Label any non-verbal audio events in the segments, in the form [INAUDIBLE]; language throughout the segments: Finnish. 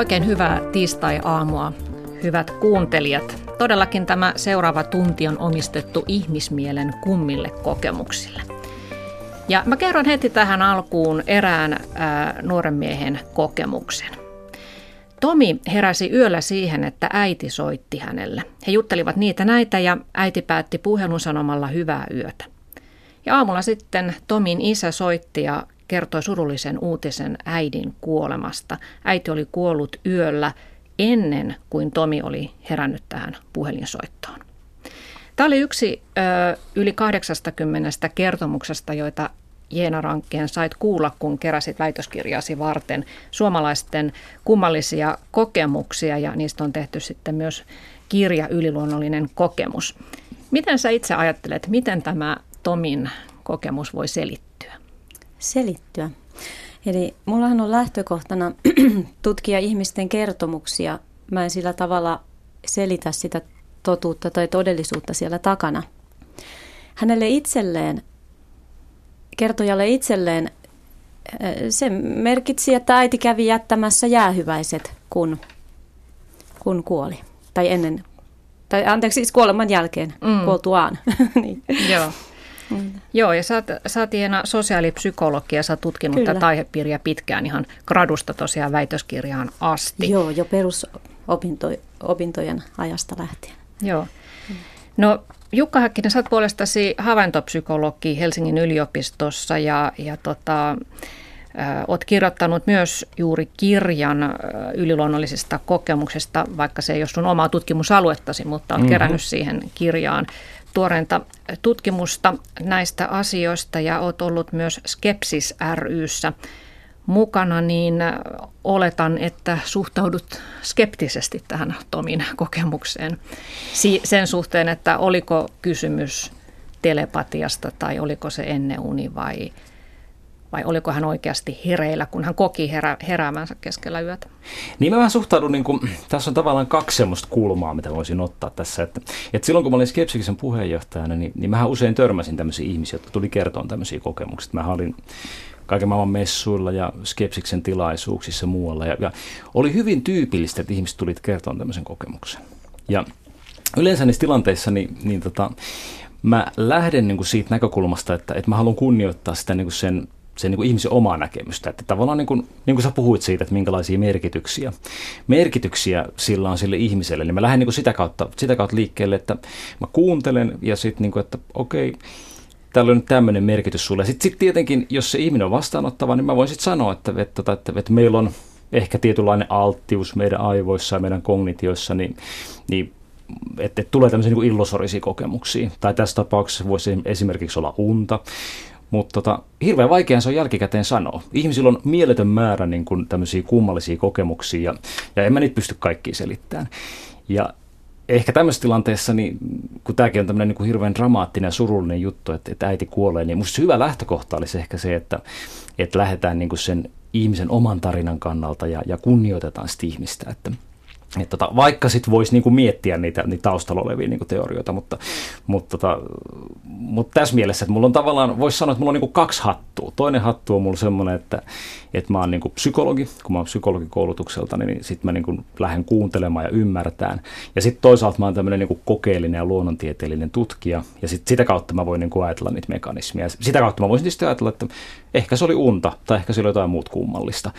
Oikein hyvää tiistai-aamua, hyvät kuuntelijat. Todellakin tämä seuraava tunti on omistettu ihmismielen kummille kokemuksille. Ja mä kerron heti tähän alkuun erään ää, nuoren miehen kokemuksen. Tomi heräsi yöllä siihen, että äiti soitti hänelle. He juttelivat niitä näitä ja äiti päätti puhelun sanomalla hyvää yötä. Ja aamulla sitten Tomin isä soitti ja kertoi surullisen uutisen äidin kuolemasta. Äiti oli kuollut yöllä ennen kuin Tomi oli herännyt tähän puhelinsoittoon. Tämä oli yksi ö, yli 80 kertomuksesta, joita Jeena Rankkeen sait kuulla, kun keräsit väitöskirjasi varten suomalaisten kummallisia kokemuksia ja niistä on tehty sitten myös kirja Yliluonnollinen kokemus. Miten sä itse ajattelet, miten tämä Tomin kokemus voi selittyä? Selittyä. Eli mullahan on lähtökohtana [CLEARS THROAT] tutkia ihmisten kertomuksia. Mä en sillä tavalla selitä sitä totuutta tai todellisuutta siellä takana. Hänelle itselleen kertojalle itselleen se merkitsi, että äiti kävi jättämässä jäähyväiset, kun, kun kuoli. Tai ennen, tai anteeksi, siis kuoleman jälkeen, mm. kuoltuaan. [LAUGHS] niin. Joo. Mm. Joo, ja sä oot, sä oot Iena sosiaalipsykologi ja sä oot tutkinut Kyllä. tätä aihepiiriä pitkään ihan gradusta tosiaan väitöskirjaan asti. Joo, jo perusopintojen ajasta lähtien. Joo. No Jukka Häkkinen, sä oot puolestasi havaintopsykologi Helsingin yliopistossa ja, ja tota, Olet kirjoittanut myös juuri kirjan yliluonnollisista kokemuksista, vaikka se ei ole sun omaa tutkimusaluettasi, mutta olet mm-hmm. kerännyt siihen kirjaan tuoreinta tutkimusta näistä asioista ja olet ollut myös Skepsis ryssä mukana, niin oletan, että suhtaudut skeptisesti tähän Tomin kokemukseen. Sen suhteen, että oliko kysymys telepatiasta tai oliko se ennen uni vai, vai oliko hän oikeasti hereillä, kun hän koki herä, heräämänsä keskellä yötä? Niin mä vähän suhtaudun, niin kuin, tässä on tavallaan kaksi semmoista kulmaa, mitä voisin ottaa tässä. Että, että silloin kun mä olin Skepsikisen puheenjohtajana, niin, niin mähän usein törmäsin tämmöisiä ihmisiä, jotka tuli kertoa tämmöisiä kokemuksia. Mä olin kaiken maailman messuilla ja Skepsiksen tilaisuuksissa muualla. Ja, ja oli hyvin tyypillistä, että ihmiset tulit kertomaan tämmöisen kokemuksen. Ja yleensä niissä tilanteissa niin, niin tota, mä lähden niin kuin siitä näkökulmasta, että, että mä haluan kunnioittaa sitä niin kuin sen sen niin kuin ihmisen omaa näkemystä. Että tavallaan niin kuin, niin kuin sä puhuit siitä, että minkälaisia merkityksiä, merkityksiä sillä on sille ihmiselle, niin mä lähden niin kuin sitä, kautta, sitä kautta liikkeelle, että mä kuuntelen ja sitten, niin kuin, että okei, tällä on nyt tämmöinen merkitys sulle. Sitten sit tietenkin, jos se ihminen on vastaanottava, niin mä voin sitten sanoa, että, että, että, että, että meillä on ehkä tietynlainen alttius meidän aivoissa ja meidän kognitioissa, niin, niin että, että tulee tämmöisiä niin illosorisia kokemuksia. Tai tässä tapauksessa voisi esimerkiksi olla unta. Mutta tota, hirveän vaikeaa se on jälkikäteen sanoa. Ihmisillä on mieletön määrä niin kuin tämmöisiä kummallisia kokemuksia ja, ja en mä niitä pysty kaikkiin selittämään. Ja ehkä tämmöisessä tilanteessa, niin, kun tämäkin on tämmöinen niin kuin hirveän dramaattinen ja surullinen juttu, että, että äiti kuolee, niin musta hyvä lähtökohta olisi ehkä se, että, että lähdetään niin kuin sen ihmisen oman tarinan kannalta ja, ja kunnioitetaan sitä ihmistä. Että, et tota, vaikka sitten voisi niinku miettiä niitä, niitä taustalla olevia niinku teorioita, mutta, mutta, tota, mutta tässä mielessä, että mulla on tavallaan, voisi sanoa, että mulla on niinku kaksi hattua. Toinen hattu on mulla semmoinen, että, että mä oon niinku psykologi, kun mä oon psykologikoulutukselta, niin sitten mä niinku lähden kuuntelemaan ja ymmärtään. Ja sitten toisaalta mä oon tämmöinen niinku kokeellinen ja luonnontieteellinen tutkija, ja sit sitä kautta mä voin niinku ajatella niitä mekanismia. Sitä kautta mä voisin tietysti ajatella, että ehkä se oli unta, tai ehkä se oli jotain muut kummallista.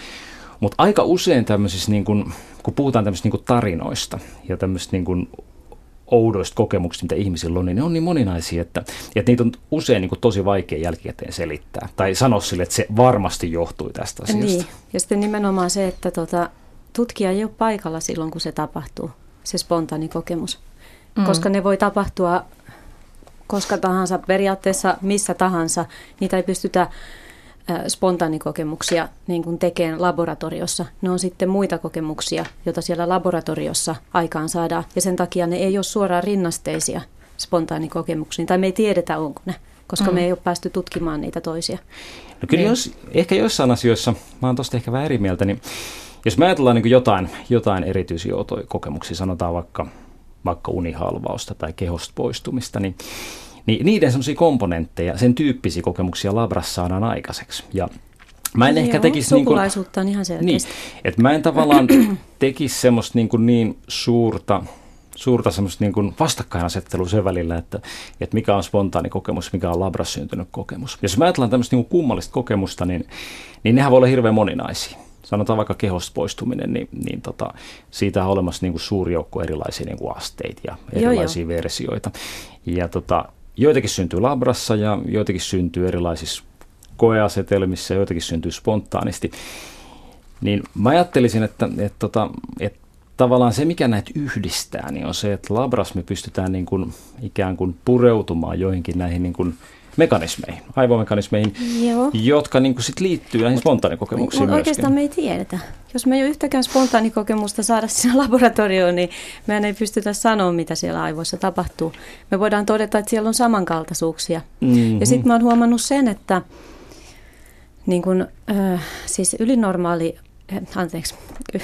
Mutta aika usein tämmöisissä, niin kun, kun puhutaan tämmöisistä niin tarinoista ja tämmöisistä niin oudoista kokemuksista, mitä ihmisillä on, niin ne on niin moninaisia, että, että niitä on usein niin kuin tosi vaikea jälkikäteen selittää. Tai sanoa sille, että se varmasti johtui tästä asiasta. Niin. Ja sitten nimenomaan se, että tota, tutkija ei ole paikalla silloin, kun se tapahtuu, se spontaani kokemus. Mm. Koska ne voi tapahtua koska tahansa, periaatteessa missä tahansa. Niitä ei pystytä spontaanikokemuksia niin kuin tekee laboratoriossa. Ne on sitten muita kokemuksia, joita siellä laboratoriossa aikaan saadaan. Ja sen takia ne ei ole suoraan rinnasteisia spontaanikokemuksia, tai me ei tiedetä, onko ne, koska mm. me ei ole päästy tutkimaan niitä toisia. No kyllä niin. jos, ehkä joissain asioissa, mä oon tosta ehkä vähän eri mieltä, niin jos me ajatellaan niin jotain, jotain erityisiä kokemuksia, sanotaan vaikka, vaikka unihalvausta tai kehosta poistumista, niin niin niiden semmoisia komponentteja, sen tyyppisiä kokemuksia labrassa saadaan aikaiseksi. Ja Mä en Joo, ehkä tekisi... Niin kuin, on ihan niin, selkeästi. että mä en tavallaan [CLEARS THROAT] tekisi semmoista niin, kuin niin suurta, suurta semmoista niin kuin vastakkainasettelua sen välillä, että, että mikä on spontaani kokemus, mikä on labras syntynyt kokemus. Jos mä ajatellaan tämmöistä niin kuin kummallista kokemusta, niin, niin nehän voi olla hirveän moninaisia. Sanotaan vaikka kehosta poistuminen, niin, niin tota, siitä on olemassa niin kuin suuri joukko erilaisia niin kuin asteita ja erilaisia joo, joo. versioita. Ja tota, joitakin syntyy labrassa ja joitakin syntyy erilaisissa koeasetelmissa, joitakin syntyy spontaanisti. Niin mä ajattelisin, että, että, tota, että, että tavallaan se, mikä näitä yhdistää, niin on se, että labras me pystytään niin kuin ikään kuin pureutumaan joihinkin näihin niin kuin mekanismeihin, aivomekanismeihin, Joo. jotka niin kuin sit liittyy näihin spontaanikokemuksiin Mutta oikeastaan me ei tiedetä. Jos me ei ole yhtäkään spontaanikokemusta saada sinne laboratorioon, niin me ei pystytä sanoa, mitä siellä aivoissa tapahtuu. Me voidaan todeta, että siellä on samankaltaisuuksia. Mm-hmm. Ja sitten mä oon huomannut sen, että niin kun, äh, siis ylinormaali anteeksi,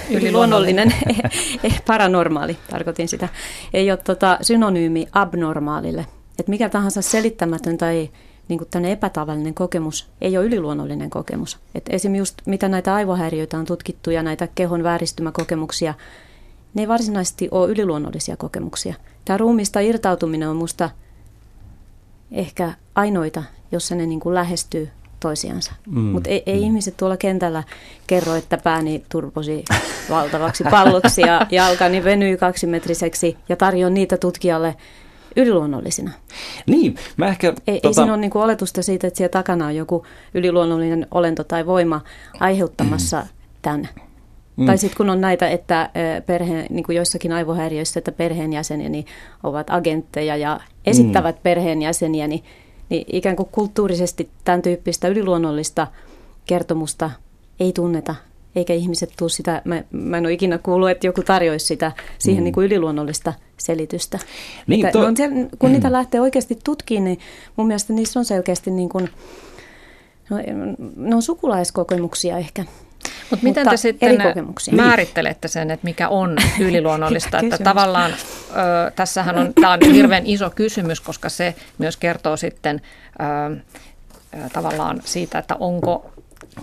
yliluonnollinen, [LAUGHS] paranormaali, tarkoitin sitä, ei ole tota synonyymi abnormaalille. Että mikä tahansa selittämätön tai niin kuin epätavallinen kokemus ei ole yliluonnollinen kokemus. Et esimerkiksi just mitä näitä aivohäiriöitä on tutkittu ja näitä kehon vääristymäkokemuksia, ne ei varsinaisesti ole yliluonnollisia kokemuksia. Tämä ruumista irtautuminen on musta ehkä ainoita, jossa ne niin kuin lähestyy toisiansa. Mm. Mutta ei, ei mm. ihmiset tuolla kentällä kerro, että pääni turposi valtavaksi palloksi ja [LAUGHS] jalkani venyi kaksimetriseksi ja tarjoan niitä tutkijalle yliluonnollisina. Niin, mä ehkä... Ei, tota... ei siinä ole niin oletusta siitä, että siellä takana on joku yliluonnollinen olento tai voima aiheuttamassa mm. tämän. Mm. Tai sitten kun on näitä, että perhe, niin kuin joissakin aivohäiriöissä, että perheenjäseniä ovat agentteja ja esittävät mm. perheenjäseniä, niin niin ikään kuin kulttuurisesti tämän tyyppistä yliluonnollista kertomusta ei tunneta, eikä ihmiset tule sitä, mä, mä en ole ikinä kuullut, että joku tarjoisi sitä siihen mm. niin kuin yliluonnollista selitystä. Niin, että, to... no, siellä, kun mm. niitä lähtee oikeasti tutkimaan, niin mun mielestä niissä on selkeästi niin kuin, no, ne on sukulaiskokemuksia ehkä. Mut miten Mutta te sitten määrittelette sen, että mikä on yliluonnollista? [LAUGHS] että tavallaan ö, tässähän on, tämä on hirveän iso kysymys, koska se myös kertoo sitten ö, tavallaan siitä, että onko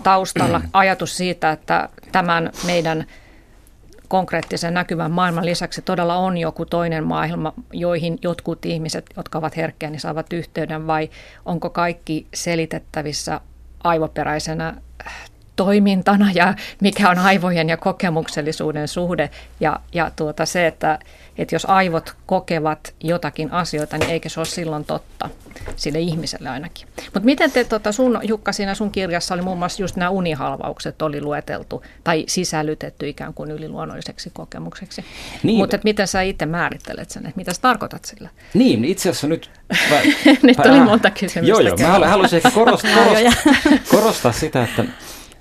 taustalla ajatus siitä, että tämän meidän konkreettisen näkyvän maailman lisäksi todella on joku toinen maailma, joihin jotkut ihmiset, jotka ovat herkkiä, niin saavat yhteyden, vai onko kaikki selitettävissä aivoperäisenä toimintana ja mikä on aivojen ja kokemuksellisuuden suhde. Ja, ja tuota se, että, että jos aivot kokevat jotakin asioita, niin eikö se ole silloin totta sille ihmiselle ainakin. Mutta miten te, tuota, sun, Jukka, siinä sun kirjassa oli muun muassa just nämä unihalvaukset oli lueteltu tai sisällytetty ikään kuin yliluonnolliseksi kokemukseksi. Niin. Mutta miten sä itse määrittelet sen, että mitä sä tarkoitat sillä? Niin, itse asiassa nyt... Mä, [LAUGHS] nyt tuli monta kysymystä. Joo, joo. Mä haluaisin ehkä korostaa, korostaa, korostaa sitä, että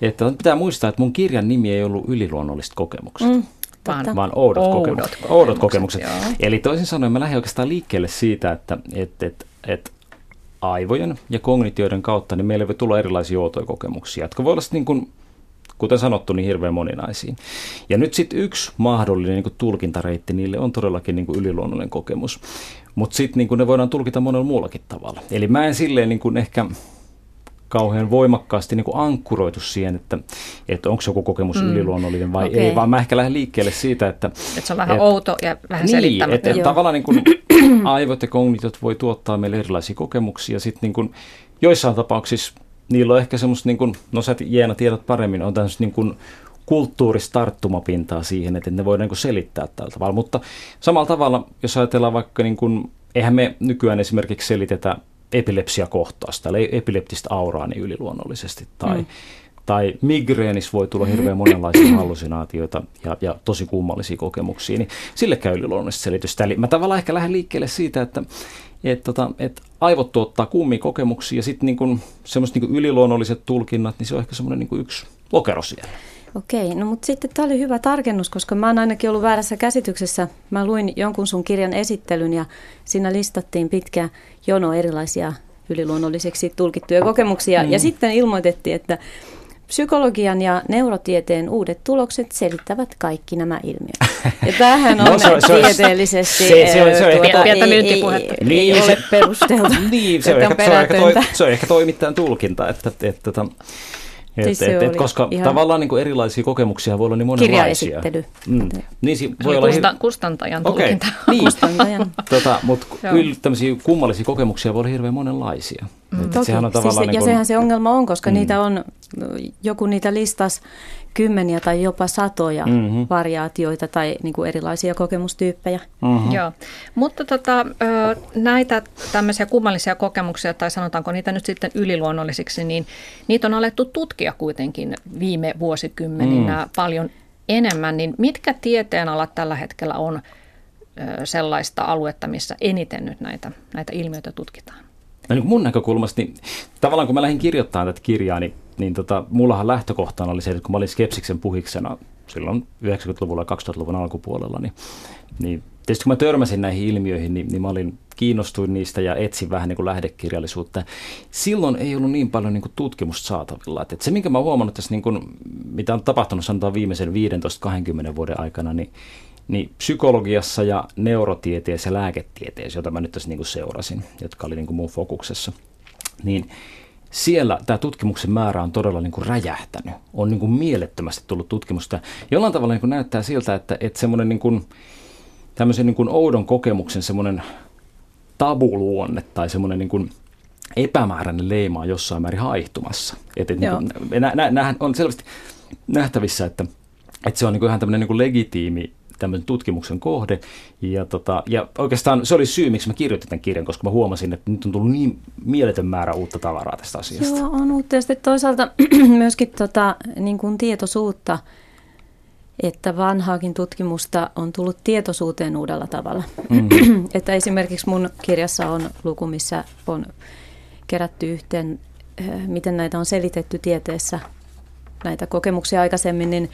että pitää muistaa, että mun kirjan nimi ei ollut yliluonnolliset kokemukset. Mm, vaan, vaan oudot, oudot kokemukset. kokemukset. Oudot kokemukset. Eli toisin sanoen mä lähdin oikeastaan liikkeelle siitä, että et, et, et aivojen ja kognitioiden kautta niin meille voi tulla erilaisia outoja kokemuksia, jotka voi olla niin kuin, kuten sanottu, niin hirveän moninaisiin. Ja nyt sitten yksi mahdollinen niin kuin tulkintareitti niille on todellakin niin kuin yliluonnollinen kokemus. Mutta sitten niin ne voidaan tulkita monella muullakin tavalla. Eli mä en silleen niin kuin ehkä kauhean voimakkaasti niin kuin ankkuroitu siihen, että, että onko joku kokemus mm. yliluonnollinen vai okay. ei, vaan mä ehkä lähden liikkeelle siitä, että... Että se on vähän et, outo ja vähän niin, että et tavallaan niin kuin [CLEARS THROAT] aivot ja kognitiot voi tuottaa meille erilaisia kokemuksia, sitten niin kuin joissain tapauksissa niillä on ehkä semmoista, niin kuin, no sä Jeena tiedät paremmin, on tämmöistä niin kuin kulttuurista tarttumapintaa siihen, että ne voidaan niin selittää tällä tavalla. Mutta samalla tavalla, jos ajatellaan vaikka, niin kuin, eihän me nykyään esimerkiksi selitetä epilepsiakohtausta, eli epileptistä auraa niin yliluonnollisesti. Tai, mm. tai migreenissä voi tulla hirveän monenlaisia [CLEARS THROAT] hallusinaatioita ja, ja tosi kummallisia kokemuksia, niin sille käy yliluonnollista selitystä. Eli mä tavallaan ehkä lähden liikkeelle siitä, että et, tota, et aivot tuottaa kummia kokemuksia ja sitten niin semmoiset niin yliluonnolliset tulkinnat, niin se on ehkä semmoinen niin yksi lokero siellä. Okei, no mutta sitten tämä oli hyvä tarkennus, koska mä oon ainakin ollut väärässä käsityksessä. Mä luin jonkun sun kirjan esittelyn ja siinä listattiin pitkä jono erilaisia yliluonnolliseksi tulkittuja kokemuksia. Mm. Ja sitten ilmoitettiin, että Psykologian ja neurotieteen uudet tulokset selittävät kaikki nämä ilmiöt. Ja tämähän on no, se, se, tieteellisesti se, se, se, se, tuota, ei, ei, niin, ei ole [LAUGHS] perusteltu. niin, se on, ehkä, se, on ehkä toi, se on ehkä toimittajan tulkinta, että, että, että, Et, Siis et, et, koska ihan- tavallaan niin kuin erilaisia kokemuksia voi olla niin monenlaisia. Kirjaesittely. Mm. Niin, si- Voi olla kusta, hir- kustantajan Okei, tulkinta. [LAUGHS] niin. Kustantajan. Tota, mutta kyllä tämmöisiä kummallisia kokemuksia voi olla hirveän monenlaisia. Mm. Et Toki. sehän on siis, tavallaan se- niin ja kuin, sehän se ongelma on, koska Mm. niitä on, joku niitä listas kymmeniä tai jopa satoja Mhm. variaatioita tai niin kuin erilaisia kokemustyyppejä. mm-hmm. Joo, mutta tota, näitä tämmöisiä kummallisia kokemuksia, tai sanotaanko niitä nyt sitten yliluonnollisiksi, niin niitä on alettu tutkia kuitenkin viime vuosikymmeninä mm. paljon enemmän. Niin mitkä tieteenalat tällä hetkellä on sellaista aluetta, missä eniten nyt näitä, näitä ilmiöitä tutkitaan? No niin mun näkökulmasta, niin tavallaan kun mä lähdin kirjoittamaan tätä kirjaa, niin, niin tota, mullahan lähtökohtana oli se, että kun mä olin skepsiksen puhiksena silloin 90-luvulla ja 2000-luvun alkupuolella, niin, niin tietysti kun mä törmäsin näihin ilmiöihin, niin, niin mä olin kiinnostuin niistä ja etsin vähän niin kuin lähdekirjallisuutta. Silloin ei ollut niin paljon niin kuin tutkimusta saatavilla. Et, et se, minkä mä oon huomannut tässä, niin kuin, mitä on tapahtunut sanotaan viimeisen 15-20 vuoden aikana, niin niin psykologiassa ja neurotieteessä ja lääketieteessä, jota mä nyt tässä niin kuin seurasin, jotka oli niin kuin mun fokuksessa, niin siellä tämä tutkimuksen määrä on todella niin kuin räjähtänyt. On niin kuin mielettömästi tullut tutkimusta. Jollain tavalla niin kuin näyttää siltä, että, että semmoinen niin kuin, tämmöisen niin kuin oudon kokemuksen semmoinen tabuluonne tai semmoinen niin kuin epämääräinen leima on jossain määrin haihtumassa. Et, et niin kuin, nä, nä, nä, on selvästi nähtävissä, että, että se on niin kuin ihan tämmöinen niin kuin legitiimi tämmöinen tutkimuksen kohde. Ja, tota, ja oikeastaan se oli syy, miksi mä kirjoitin tämän kirjan, koska mä huomasin, että nyt on tullut niin mieletön määrä uutta tavaraa tästä asiasta. Joo, on uutta. Ja sitten toisaalta [CLEARS THROAT] myöskin tota, niin kuin tietoisuutta, että vanhaakin tutkimusta on tullut tietoisuuteen uudella tavalla. Mm. [CLEARS THROAT] että esimerkiksi mun kirjassa on luku, missä on kerätty yhteen, eh, miten näitä on selitetty tieteessä, näitä kokemuksia aikaisemmin, niin,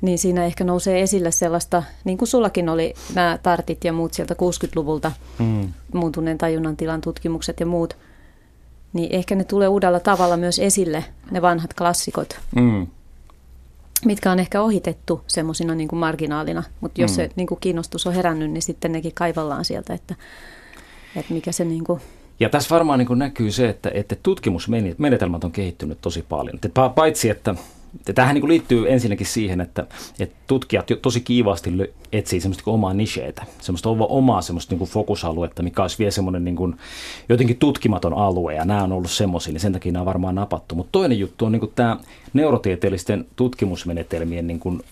niin siinä ehkä nousee esille sellaista, niin kuin sullakin oli nämä tartit ja muut sieltä 60-luvulta, Mm. muuntuneen tajunnan tilan tutkimukset ja muut, niin ehkä ne tulee uudella tavalla myös esille, ne vanhat klassikot, Mm. mitkä on ehkä ohitettu semmoisina niin kuin marginaalina, mutta jos Mm. se niin kuin kiinnostus on herännyt, niin sitten nekin kaivallaan sieltä, että, että mikä se niin kuin, Ja tässä varmaan niin näkyy se, että, että tutkimusmenetelmät on kehittynyt tosi paljon. Paitsi, että että tämähän niin liittyy ensinnäkin siihen, että, että tutkijat jo tosi kiivaasti etsii semmoista niin omaa nicheitä, semmoista oma- omaa semmoista niin fokusaluetta, mikä olisi vielä semmoinen niin kuin jotenkin tutkimaton alue, ja nämä on ollut semmoisia, niin sen takia nämä on varmaan napattu. Mutta toinen juttu on niin kuin tämä neurotieteellisten tutkimusmenetelmien niin kuin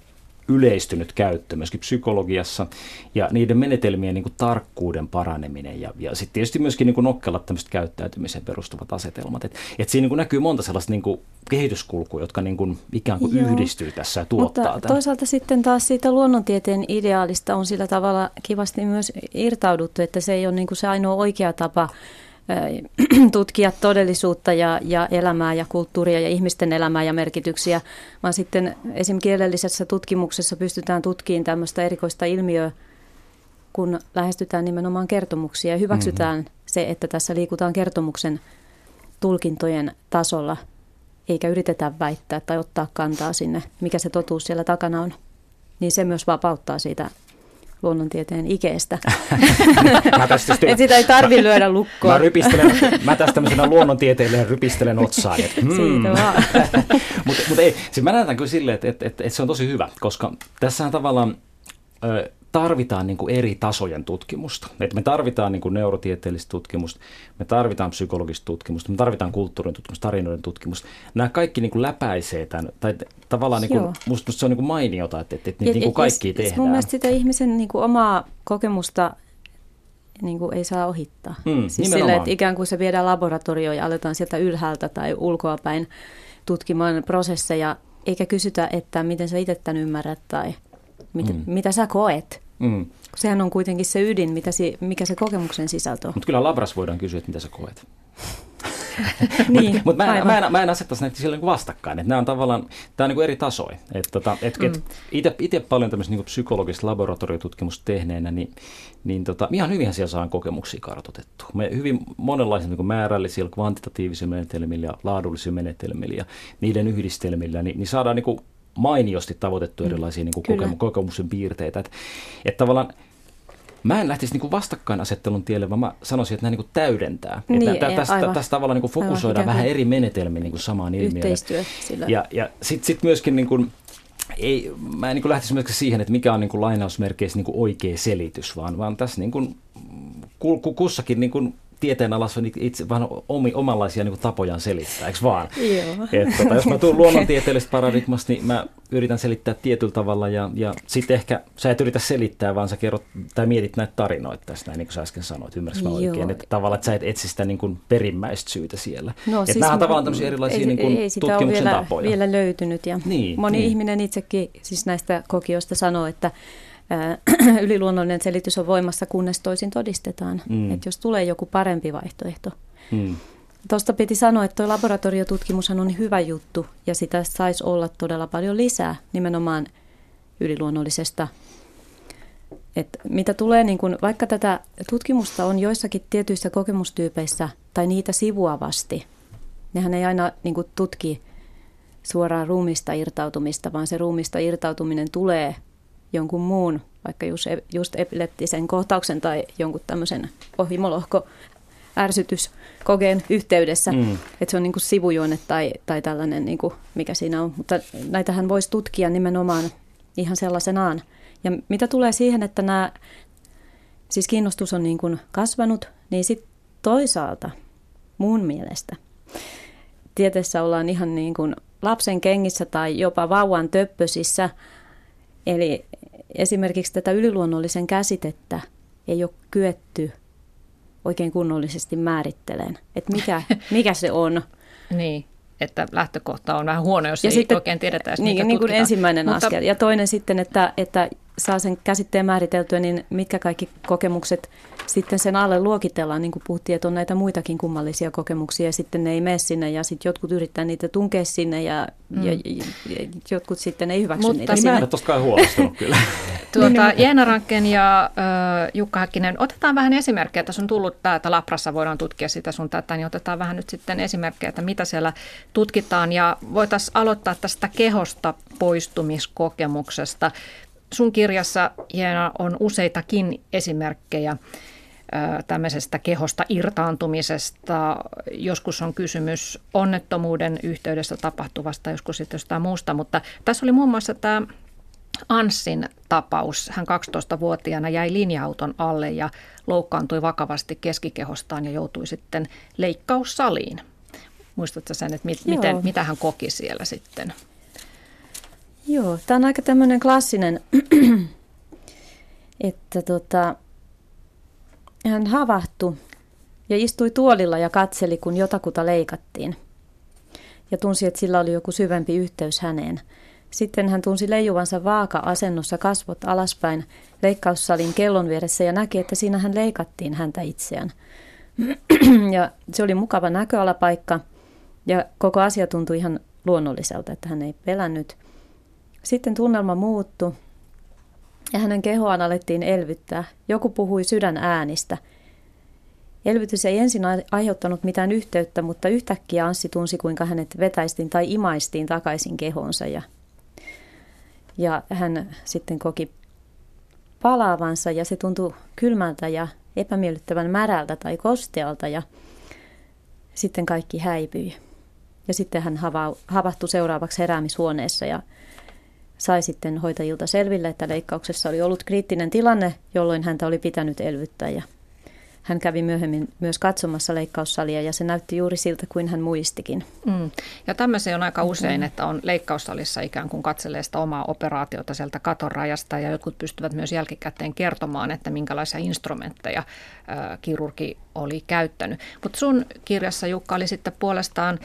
yleistynyt käyttö myöskin psykologiassa ja niiden menetelmien niin kuin tarkkuuden paraneminen ja, ja sitten tietysti myöskin niin kuin nokkelat tämmöiset käyttäytymiseen perustuvat asetelmat. Et, et siinä niin kuin näkyy monta sellaista niin kuin kehityskulkua, jotka niin kuin ikään kuin Joo. yhdistyy tässä ja tuottaa Mutta tämän. toisaalta sitten taas siitä luonnontieteen ideaalista on sillä tavalla kivasti myös irtauduttu, että se ei ole niin kuin se ainoa oikea tapa [CLEARS THROAT] tutkia todellisuutta ja, ja elämää ja kulttuuria ja ihmisten elämää ja merkityksiä, vaan sitten esim. kielellisessä tutkimuksessa pystytään tutkimaan tämmöistä erikoista ilmiöä, kun lähestytään nimenomaan kertomuksia ja hyväksytään mm-hmm. se, että tässä liikutaan kertomuksen tulkintojen tasolla, eikä yritetä väittää tai ottaa kantaa sinne, mikä se totuus siellä takana on. Niin se myös vapauttaa siitä luonnontieteen ikeestä. [LAUGHS] Mä tästä Et sitä ei tarvi lyödä Mä, lukkoon. rypistelen, mä tästä tämmöisenä luonnontieteilijänä rypistelen otsaan. Että, hmm. [LAUGHS] Siitä vaan. [LAUGHS] Mutta mut ei, siis mä näen kyllä silleen, että, että, että, että se on tosi hyvä, koska tässähän tavallaan ö, tarvitaan niin kuin eri tasojen tutkimusta. Et me tarvitaan niin kuin neurotieteellistä tutkimusta, me tarvitaan psykologista tutkimusta, me tarvitaan kulttuurin tutkimusta, tarinoiden tutkimusta. Nämä kaikki niin kuin läpäisee tämän, tai tavallaan niin kuin, musta, musta se on niin kuin mainiota, että, että, että Ja- niin kuin kaikki ja tehdään. Mun mielestä sitä ihmisen niin kuin omaa kokemusta niin kuin ei saa ohittaa. Mm, siis sillä, että ikään kuin se viedään laboratorioon ja aletaan sieltä ylhäältä tai ulkoapäin tutkimaan prosesseja, eikä kysytä, että miten sä itse tämän ymmärrät tai mit, mm. mitä sä koet. Mm. Sehän on kuitenkin se ydin, mitä si, mikä se kokemuksen sisältö on. Mutta kyllä labras voidaan kysyä, että mitä sä koet. [LAUGHS] niin, Mutta mä, en- aivan. mä, en, mä en asettaisi näitä sillä niin vastakkain. Että nämä on tavallaan, tämä on niin eri tasoja. Et, tota, et, mm. et ite paljon tämmöistä niin psykologista laboratoriotutkimusta tehneenä, niin, niin tota, ihan hyvinhän siellä saadaan kokemuksia kartoitettu. Me hyvin monenlaisilla niin määrällisillä, kvantitatiivisilla menetelmillä ja laadullisilla menetelmillä ja niiden yhdistelmillä, niin, niin saadaan niin kuin mainiosti tavoitettu erilaisia niin kuin kokemu, kokemuksen piirteitä. Että et tavallaan mä en lähtisi niin vastakkainasettelun tielle, vaan mä sanoisin, että nämä niin täydentää. Niin, että tästä, tästä tavallaan niin fokusoidaan aivan, vähän eri menetelmiä niin samaan ilmiöön. Yhteistyö sillä. Ja, ja sitten sit myöskin niin kuin, ei, mä en niin lähtisi myöskään siihen, että mikä on niin kuin lainausmerkeissä niin kuin oikea selitys, vaan, vaan tässä niin kuin, kussakin niin kuin tieteenalassa on itse vähän omi, omanlaisia niin tapojaan selittää, eikö vaan? Joo. Et, tota, jos mä tuun luonnontieteellisestä paradigmasta, niin mä yritän selittää tietyllä tavalla ja, ja sitten ehkä sä et yritä selittää, vaan sä kerrot tai mietit näitä tarinoita tästä, näin, niin kuin sä äsken sanoit, ymmärrätkö mä oikein? Että tavallaan, että sä et etsi sitä niin kuin perimmäistä syytä siellä. No, että siis nämä on tavallaan tämmöisiä erilaisia ei, niin kuin ei sitä tutkimuksen vielä, tapoja. vielä löytynyt ja niin, moni niin. ihminen itsekin siis näistä kokijoista sanoo, että [CLEARS THROAT] yliluonnollinen selitys on voimassa, kunnes toisin todistetaan. Mm. Että jos tulee joku parempi vaihtoehto. Mm. Tuosta piti sanoa, että tuo laboratoriotutkimushan on hyvä juttu ja sitä saisi olla todella paljon lisää nimenomaan yliluonnollisesta. Et mitä tulee, niin kun, vaikka tätä tutkimusta on joissakin tietyissä kokemustyypeissä tai niitä sivuavasti, nehän ei aina niin kun, tutki suoraan ruumista irtautumista, vaan se ruumista irtautuminen tulee jonkun muun, vaikka just, just epileptisen kohtauksen tai jonkun tämmöisen ohimolohko ärsytyskokeen yhteydessä, mm. että se on niin kuin sivujuone tai, tai tällainen, niin kuin mikä siinä on. Mutta näitähän voisi tutkia nimenomaan ihan sellaisenaan. Ja mitä tulee siihen, että nämä, siis kiinnostus on niin kuin kasvanut, niin sitten toisaalta mun mielestä tieteessä ollaan ihan niin kuin lapsen kengissä tai jopa vauvan töppösissä. Eli esimerkiksi tätä yliluonnollisen käsitettä ei ole kyetty oikein kunnollisesti määritteleen, että mikä, [LAUGHS] mikä se on. niin, että lähtökohta on vähän huono, jos ja ei sitten, oikein tiedetä edes, niin, niin kuin ensimmäinen Mutta, askel. Ja toinen sitten, että, että saa sen käsitteen määriteltyä, niin mitkä kaikki kokemukset sitten sen alle luokitellaan, niin kuin puhuttiin, että on näitä muitakin kummallisia kokemuksia ja sitten ne ei mene sinne ja sitten jotkut yrittää niitä tunkea sinne ja, mm. ja, ja, ja jotkut sitten ei hyväksy Mutta niitä niin sinne. Mä en ole huolestunut kyllä. [LAUGHS] tuota, Jeena Ranken ja äh, Jukka Häkkinen, otetaan vähän esimerkkejä. Tässä on tullut täältä Laprassa, voidaan tutkia sitä sun tätä, niin otetaan vähän nyt sitten esimerkkejä, että mitä siellä tutkitaan ja voitaisiin aloittaa tästä kehosta poistumiskokemuksesta. Sun kirjassa Jeena on useitakin esimerkkejä tämmöisestä kehosta irtaantumisesta. Joskus on kysymys onnettomuuden yhteydessä tapahtuvasta, joskus sitten jostain muusta, mutta tässä oli muun muassa tämä Anssin tapaus. Hän 12-vuotiaana jäi linja-auton alle ja loukkaantui vakavasti keskikehostaan ja joutui sitten leikkaussaliin. Muistatko sen, että mit, miten, mitä hän koki siellä sitten? Joo, tämä on aika tämmöinen klassinen, [CLEARS THROAT] että tota, hän havahtui ja istui tuolilla ja katseli, kun jotakuta leikattiin. Ja tunsi, että sillä oli joku syvempi yhteys häneen. Sitten hän tunsi leijuvansa vaaka-asennossa kasvot alaspäin leikkaussalin kellon vieressä ja näki, että siinä hän leikattiin häntä itseään. [CLEARS THROAT] ja se oli mukava näköalapaikka ja koko asia tuntui ihan luonnolliselta, että hän ei pelännyt. Sitten tunnelma muuttui ja hänen kehoaan alettiin elvyttää. Joku puhui sydän äänistä. Elvytys ei ensin aiheuttanut mitään yhteyttä, mutta yhtäkkiä Anssi tunsi, kuinka hänet vetäistiin tai imaistiin takaisin kehonsa. Ja, ja hän sitten koki palaavansa ja se tuntui kylmältä ja epämiellyttävän märältä tai kostealta ja sitten kaikki häipyi. Ja sitten hän havahtui seuraavaksi heräämishuoneessa ja sai sitten hoitajilta selville, että leikkauksessa oli ollut kriittinen tilanne, jolloin häntä oli pitänyt elvyttää ja hän kävi myöhemmin myös katsomassa leikkaussalia ja se näytti juuri siltä kuin hän muistikin. Mm. Ja tämmöisiä on aika usein, että on leikkaussalissa ikään kuin katselee sitä omaa operaatiota sieltä katon rajasta ja jotkut pystyvät myös jälkikäteen kertomaan, että minkälaisia instrumentteja kirurgi oli käyttänyt. Mutta sun kirjassa Jukka oli sitten puolestaan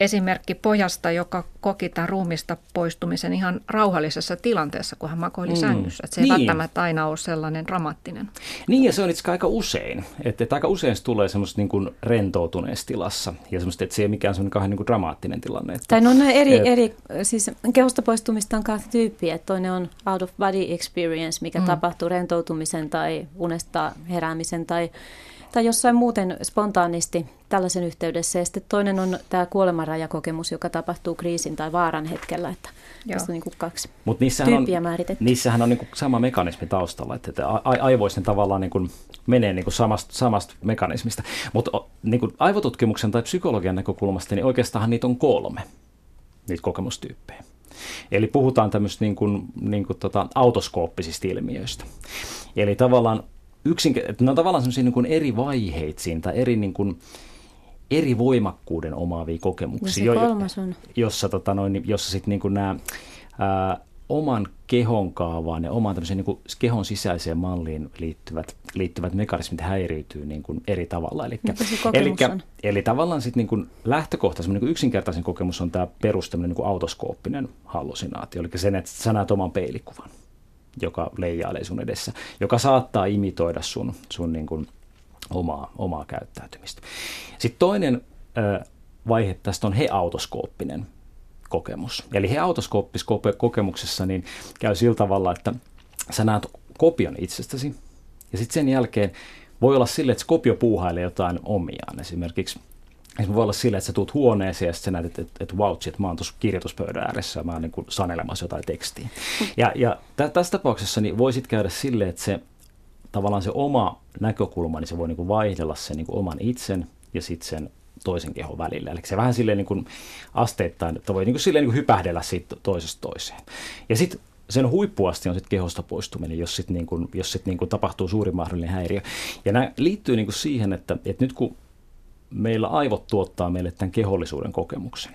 esimerkki pojasta, joka koki tämän ruumista poistumisen ihan rauhallisessa tilanteessa, kun hän makoili mm. sängyssä. Että se ei niin. välttämättä aina ole sellainen dramaattinen. Niin, ja se on itse aika usein. Että, että aika usein se tulee semmoista niin kuin rentoutuneessa tilassa. Ja semmoista, että se ei ole mikään semmoinen kauhean niin kuin dramaattinen tilanne. Että, tai no ne eri, et, eri, siis kehosta poistumista on kahta tyyppiä. Että toinen on out of body experience, mikä mm. tapahtuu rentoutumisen tai unesta heräämisen tai tai jossain muuten spontaanisti tällaisen yhteydessä. Ja sitten toinen on tämä kuolemanrajakokemus, joka tapahtuu kriisin tai vaaran hetkellä, että Joo. tässä on niin kuin kaksi Mut niissähän tyyppiä on, määritetty. Niissähän on niin kuin sama mekanismi taustalla, että aivoissa ne tavallaan niin kuin menee niin kuin samasta, samasta mekanismista. Mutta niin kuin aivotutkimuksen tai psykologian näkökulmasta, niin oikeastaan niitä on kolme, niitä kokemustyyppejä. Eli puhutaan tämmöistä niin kuin, niin kuin tota, autoskooppisista ilmiöistä. Eli tavallaan yksin, ne on tavallaan semmoisia niin eri vaiheita siinä, tai eri, niin kuin, eri voimakkuuden omaavia kokemuksia. Ja se kolmas on. Jossa, tota noin, jossa sitten niin nämä ää, oman kehon kaavaan ja omaan niin kuin kehon sisäiseen malliin liittyvät, liittyvät mekanismit häiriytyy niin kuin eri tavalla. Eli, eli, eli tavallaan sit niin kuin lähtökohta, niin kuin yksinkertaisen kokemus on tämä perus niin kuin autoskooppinen hallusinaatio, eli sen, että sä näet oman peilikuvan joka leijailee sun edessä, joka saattaa imitoida sun, sun niin kuin omaa, omaa käyttäytymistä. Sitten toinen ö, vaihe tästä on he-autoskooppinen kokemus. Eli he-autoskooppisessa kokemuksessa niin käy sillä tavalla, että sä näet kopion itsestäsi ja sitten sen jälkeen voi olla sille, että se kopio puuhailee jotain omiaan. Esimerkiksi se voi olla sille, että sä tuut huoneeseen ja sitten sä näet, että, että, että wow, että mä oon tuossa kirjoituspöydän ääressä ja mä oon niin kuin sanelemassa jotain tekstiä. Ja, ja tässä tapauksessa niin voisit käydä silleen, että se tavallaan se oma näkökulma, niin se voi niin kuin vaihdella sen niin kuin oman itsen ja sitten sen toisen kehon välillä. Eli se vähän silleen niin kuin asteittain, että voi niin kuin silleen niin kuin hypähdellä siitä toisesta toiseen. Ja sitten sen huippuasti on sitten kehosta poistuminen, jos sitten niin jos sit niin tapahtuu suurin mahdollinen häiriö. Ja nämä liittyy niin kuin siihen, että, että nyt kun meillä aivot tuottaa meille tämän kehollisuuden kokemuksen.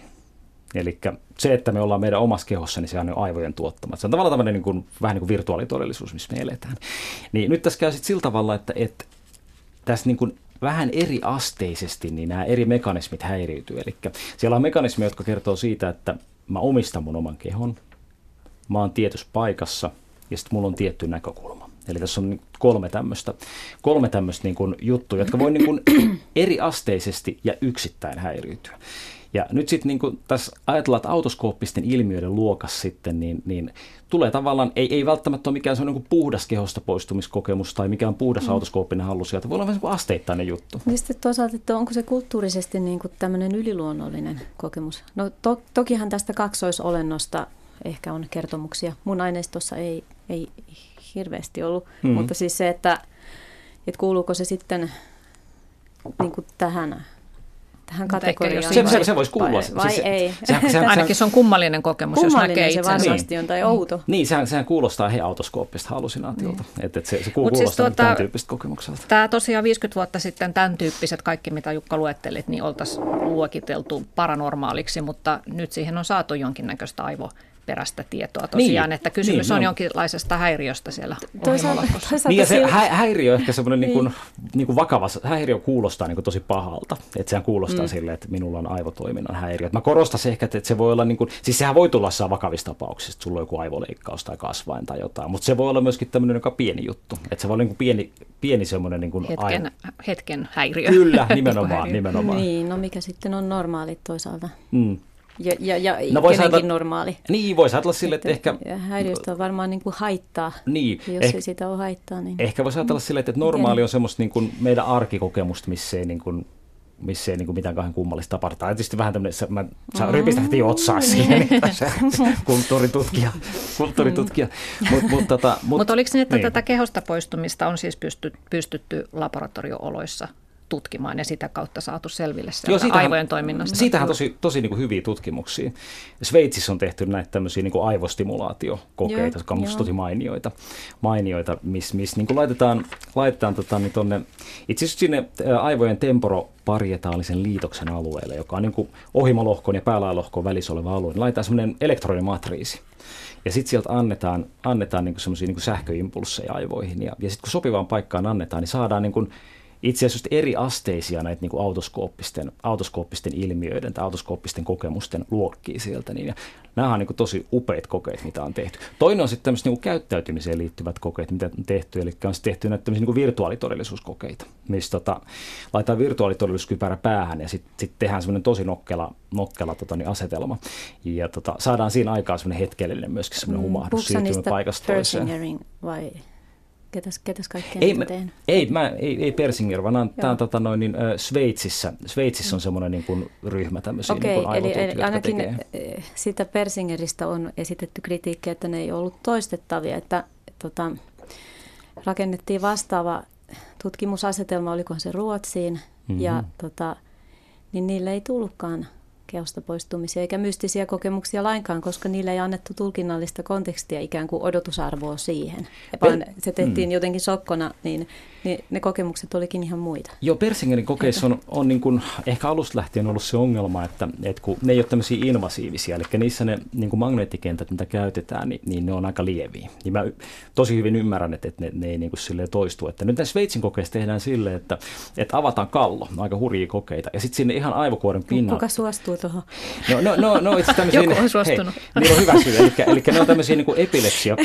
Eli se, että me ollaan meidän omassa kehossa, niin se on aivojen tuottama. Se on tavallaan tämmöinen niin kuin, vähän niin kuin virtuaalitodellisuus, missä me eletään. Niin nyt tässä käy sitten sillä tavalla, että, että tässä niin kuin vähän eri asteisesti niin nämä eri mekanismit häiriytyy. Eli siellä on mekanismeja, jotka kertoo siitä, että mä omistan mun oman kehon, mä oon tietyssä paikassa ja sitten mulla on tietty näkökulma. Eli tässä on kolme tämmöistä, kolme tämmöistä niin kuin juttuja, jotka voi niin kuin [CLEARS THROAT] eri asteisesti ja yksittäin häiriytyä. Ja nyt sitten niin tässä ajatellaan, että autoskooppisten ilmiöiden luokas sitten, niin, niin tulee tavallaan, ei, ei välttämättä ole mikään se niin puhdas kehosta poistumiskokemus tai mikään puhdas mm. autoskooppinen hallusia, voi olla vähän asteittainen juttu. Niin sitten toisaalta, että onko se kulttuurisesti niin kuin tämmöinen yliluonnollinen kokemus? No to, tokihan tästä kaksoisolennosta ehkä on kertomuksia. Mun aineistossa ei, ei hirveästi ollut, mm. mutta siis se, että, että kuuluuko se sitten niin kuin tähän tähän kategoriaan. Se, se, se voisi kuulua. Vai, vai siis, ei? Se, se, [LAUGHS] se, Ainakin se on kummallinen kokemus, kummallinen jos näkee itse. se varmasti on, tai outo. Niin, sehän, sehän kuulostaa he autoskooppista hallusinaatiolta. Niin. Että, että se, se kuulostaa siis tuota, tämän tyyppistä kokemukselta. Tämä tosiaan 50 vuotta sitten tämän tyyppiset kaikki, mitä Jukka luettelit, niin oltaisiin luokiteltu paranormaaliksi, mutta nyt siihen on saatu jonkinnäköistä aivo perästä tietoa tosiaan, niin, että kysymys niin, on no. jonkinlaisesta häiriöstä siellä toisaalta, toisaalta Niin ja se hä- häiriö ehkä semmoinen niin. Niin niin kuin vakava, häiriö kuulostaa niin kuin tosi pahalta, että sehän kuulostaa mm. sille, että minulla on aivotoiminnan häiriö. Mä korostan ehkä, että se voi olla, niin kuin, siis sehän voi tulla saa vakavista tapauksista, että sulla on joku aivoleikkaus tai kasvain tai jotain, mutta se voi olla myöskin tämmöinen joka pieni juttu, että se voi olla niin kuin pieni, pieni semmoinen niin kuin hetken, aivo... hetken häiriö. Kyllä, [LAUGHS] nimenomaan, nimenomaan. Niin, no mikä sitten on normaali toisaalta. Mm. Ja, ja, ja no kenenkin ajatella, normaali. Niin, voisi ajatella sille, että, että ehkä... Häiriöstä on varmaan niin kuin haittaa. Niin. jos eh, ei sitä ole haittaa, niin... Ehkä voisi ajatella sille, että normaali on semmoista niin kuin meidän arkikokemusta, missä ei niin kuin missä ei niin kuin mitään kahden kummallista tapahdu. Tämä tietysti vähän tämmöinen, mä, sä mm. rypistä heti otsaa [LAUGHS] siihen, se [LAUGHS] kulttuuritutkija. kulttuuritutkija. Mutta mut, tota, mut, mut oliko niin, että niin. tätä kehosta poistumista on siis pysty, pystytty laboratoriooloissa tutkimaan ja sitä kautta saatu selville Joo, siitähän, aivojen toiminnasta. Siitähän tosi, tosi niin kuin hyviä tutkimuksia. Sveitsissä on tehty näitä tämmöisiä niin kuin aivostimulaatiokokeita, Joo, jotka on jo. tosi mainioita, mainioita missä miss, niin laitetaan, laitetaan tota, niin tonne, itse asiassa sinne aivojen temporoparietaalisen liitoksen alueelle, joka on niin kuin ohimolohkon ja päälaelohkon välissä oleva alue, niin laitetaan semmoinen elektronimatriisi. Ja sitten sieltä annetaan, annetaan niin semmoisia niin sähköimpulsseja aivoihin. Ja, ja sitten kun sopivaan paikkaan annetaan, niin saadaan niin kuin itse asiassa eri asteisia näitä niin kuin autoskooppisten, autoskooppisten ilmiöiden tai autoskooppisten kokemusten luokkia sieltä. Niin, ja nämä on niin kuin tosi upeat kokeet, mitä on tehty. Toinen on sitten tämmöiset niin kuin käyttäytymiseen liittyvät kokeet, mitä on tehty. Eli on tehty näitä niin kuin virtuaalitodellisuuskokeita, missä tota, laitetaan virtuaalitodellisuuskypärä päähän ja sitten sit tehdään semmoinen tosi nokkela, nokkela tota, niin asetelma. Ja tota, saadaan siinä aikaan semmoinen hetkellinen myöskin semmoinen mm, humahdus siirtymä paikasta toiseen. vai Ketäs, ketäs kaikkea Ei, mä, ei, mä, ei, ei Persinger, vaan tämä on tota noin, niin, Sveitsissä. Sveitsissä on semmoinen niin kuin, ryhmä tämmöisiä Okei, niin eli, eli ainakin tekee. eh, sitä Persingeristä on esitetty kritiikkiä, että ne ei ollut toistettavia, että tota, rakennettiin vastaava tutkimusasetelma, olikohan se Ruotsiin, mm-hmm. ja tota, niin niille ei tullutkaan keosta poistumisia eikä mystisiä kokemuksia lainkaan, koska niille ei annettu tulkinnallista kontekstia ikään kuin odotusarvoa siihen, vaan se tehtiin Mm. jotenkin sokkona, niin, niin ne kokemukset olikin ihan muita. Joo, Persingerin kokeissa on, on niin kuin, ehkä alusta lähtien ollut se ongelma, että, että kun ne ei ole tämmöisiä invasiivisia, eli niissä ne niin kuin magneettikentät, mitä käytetään, niin, niin ne on aika lieviä. Niin mä tosi hyvin ymmärrän, että, että ne, ne ei niin kuin silleen toistu. Että nyt näissä Sveitsin kokeissa tehdään silleen, että, että avataan kallo, aika hurjia kokeita, ja sitten sinne ihan aivokuoren pinnalle. Kuka suostuu tuohon? No, no, no, no itse tämmöisiä, Joku on suostunut. Hei, niillä on hyvä syy. Eli, eli ne on tämmöisiä niin epilepsia,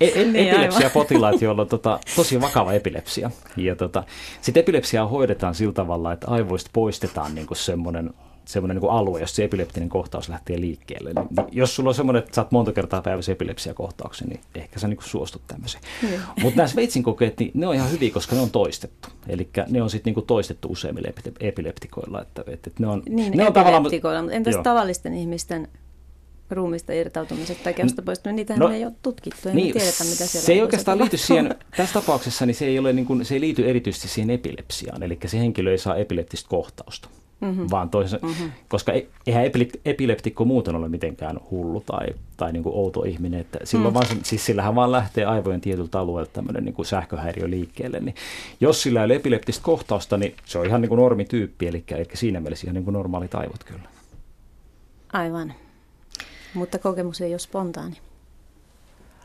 e, e, Niin, epilepsia-potilaat, joilla on tota, tosi vakava epilepsia. Ja tota, sitten epilepsiaa hoidetaan sillä tavalla, että aivoista poistetaan niin semmoinen semmoinen niin alue, jos se epileptinen kohtaus lähtee liikkeelle. Niin, niin jos sulla on semmoinen, että saat monta kertaa päivässä epilepsiakohtauksen, niin ehkä sä niin suostut tämmöiseen. Niin. Mutta nämä Sveitsin kokeet, niin ne on ihan hyviä, koska ne on toistettu. Eli ne on sitten niin toistettu useimmille epi- epileptikoilla. Että, että ne on, Niin, ne on epileptikoilla, mutta entäs Joo. tavallisten ihmisten ruumista irtautumiset tai keosta poistuminen, niitähän No, no, ei ole tutkittu, ei niin, tiedetä mitä siellä se ei oikeastaan liity siihen, tässä tapauksessa niin se ei, ole niin kuin, se ei liity erityisesti siihen epilepsiaan, eli se henkilö ei saa epileptistä kohtausta. Mm-hmm. Vaan toisen, mm-hmm. koska ei- eihän epile- epileptikko muuten ole mitenkään hullu tai, tai niin kuin outo ihminen. Että silloin mm. vaan, se- siis sillähän vaan lähtee aivojen tietyltä alueelta tämmöinen niin kuin sähköhäiriö liikkeelle. Niin jos sillä ei ole epileptistä kohtausta, niin se on ihan niin kuin normityyppi, eli, eli siinä mielessä ihan niin kuin normaalit aivot kyllä. Aivan. Mutta kokemus ei ole spontaani.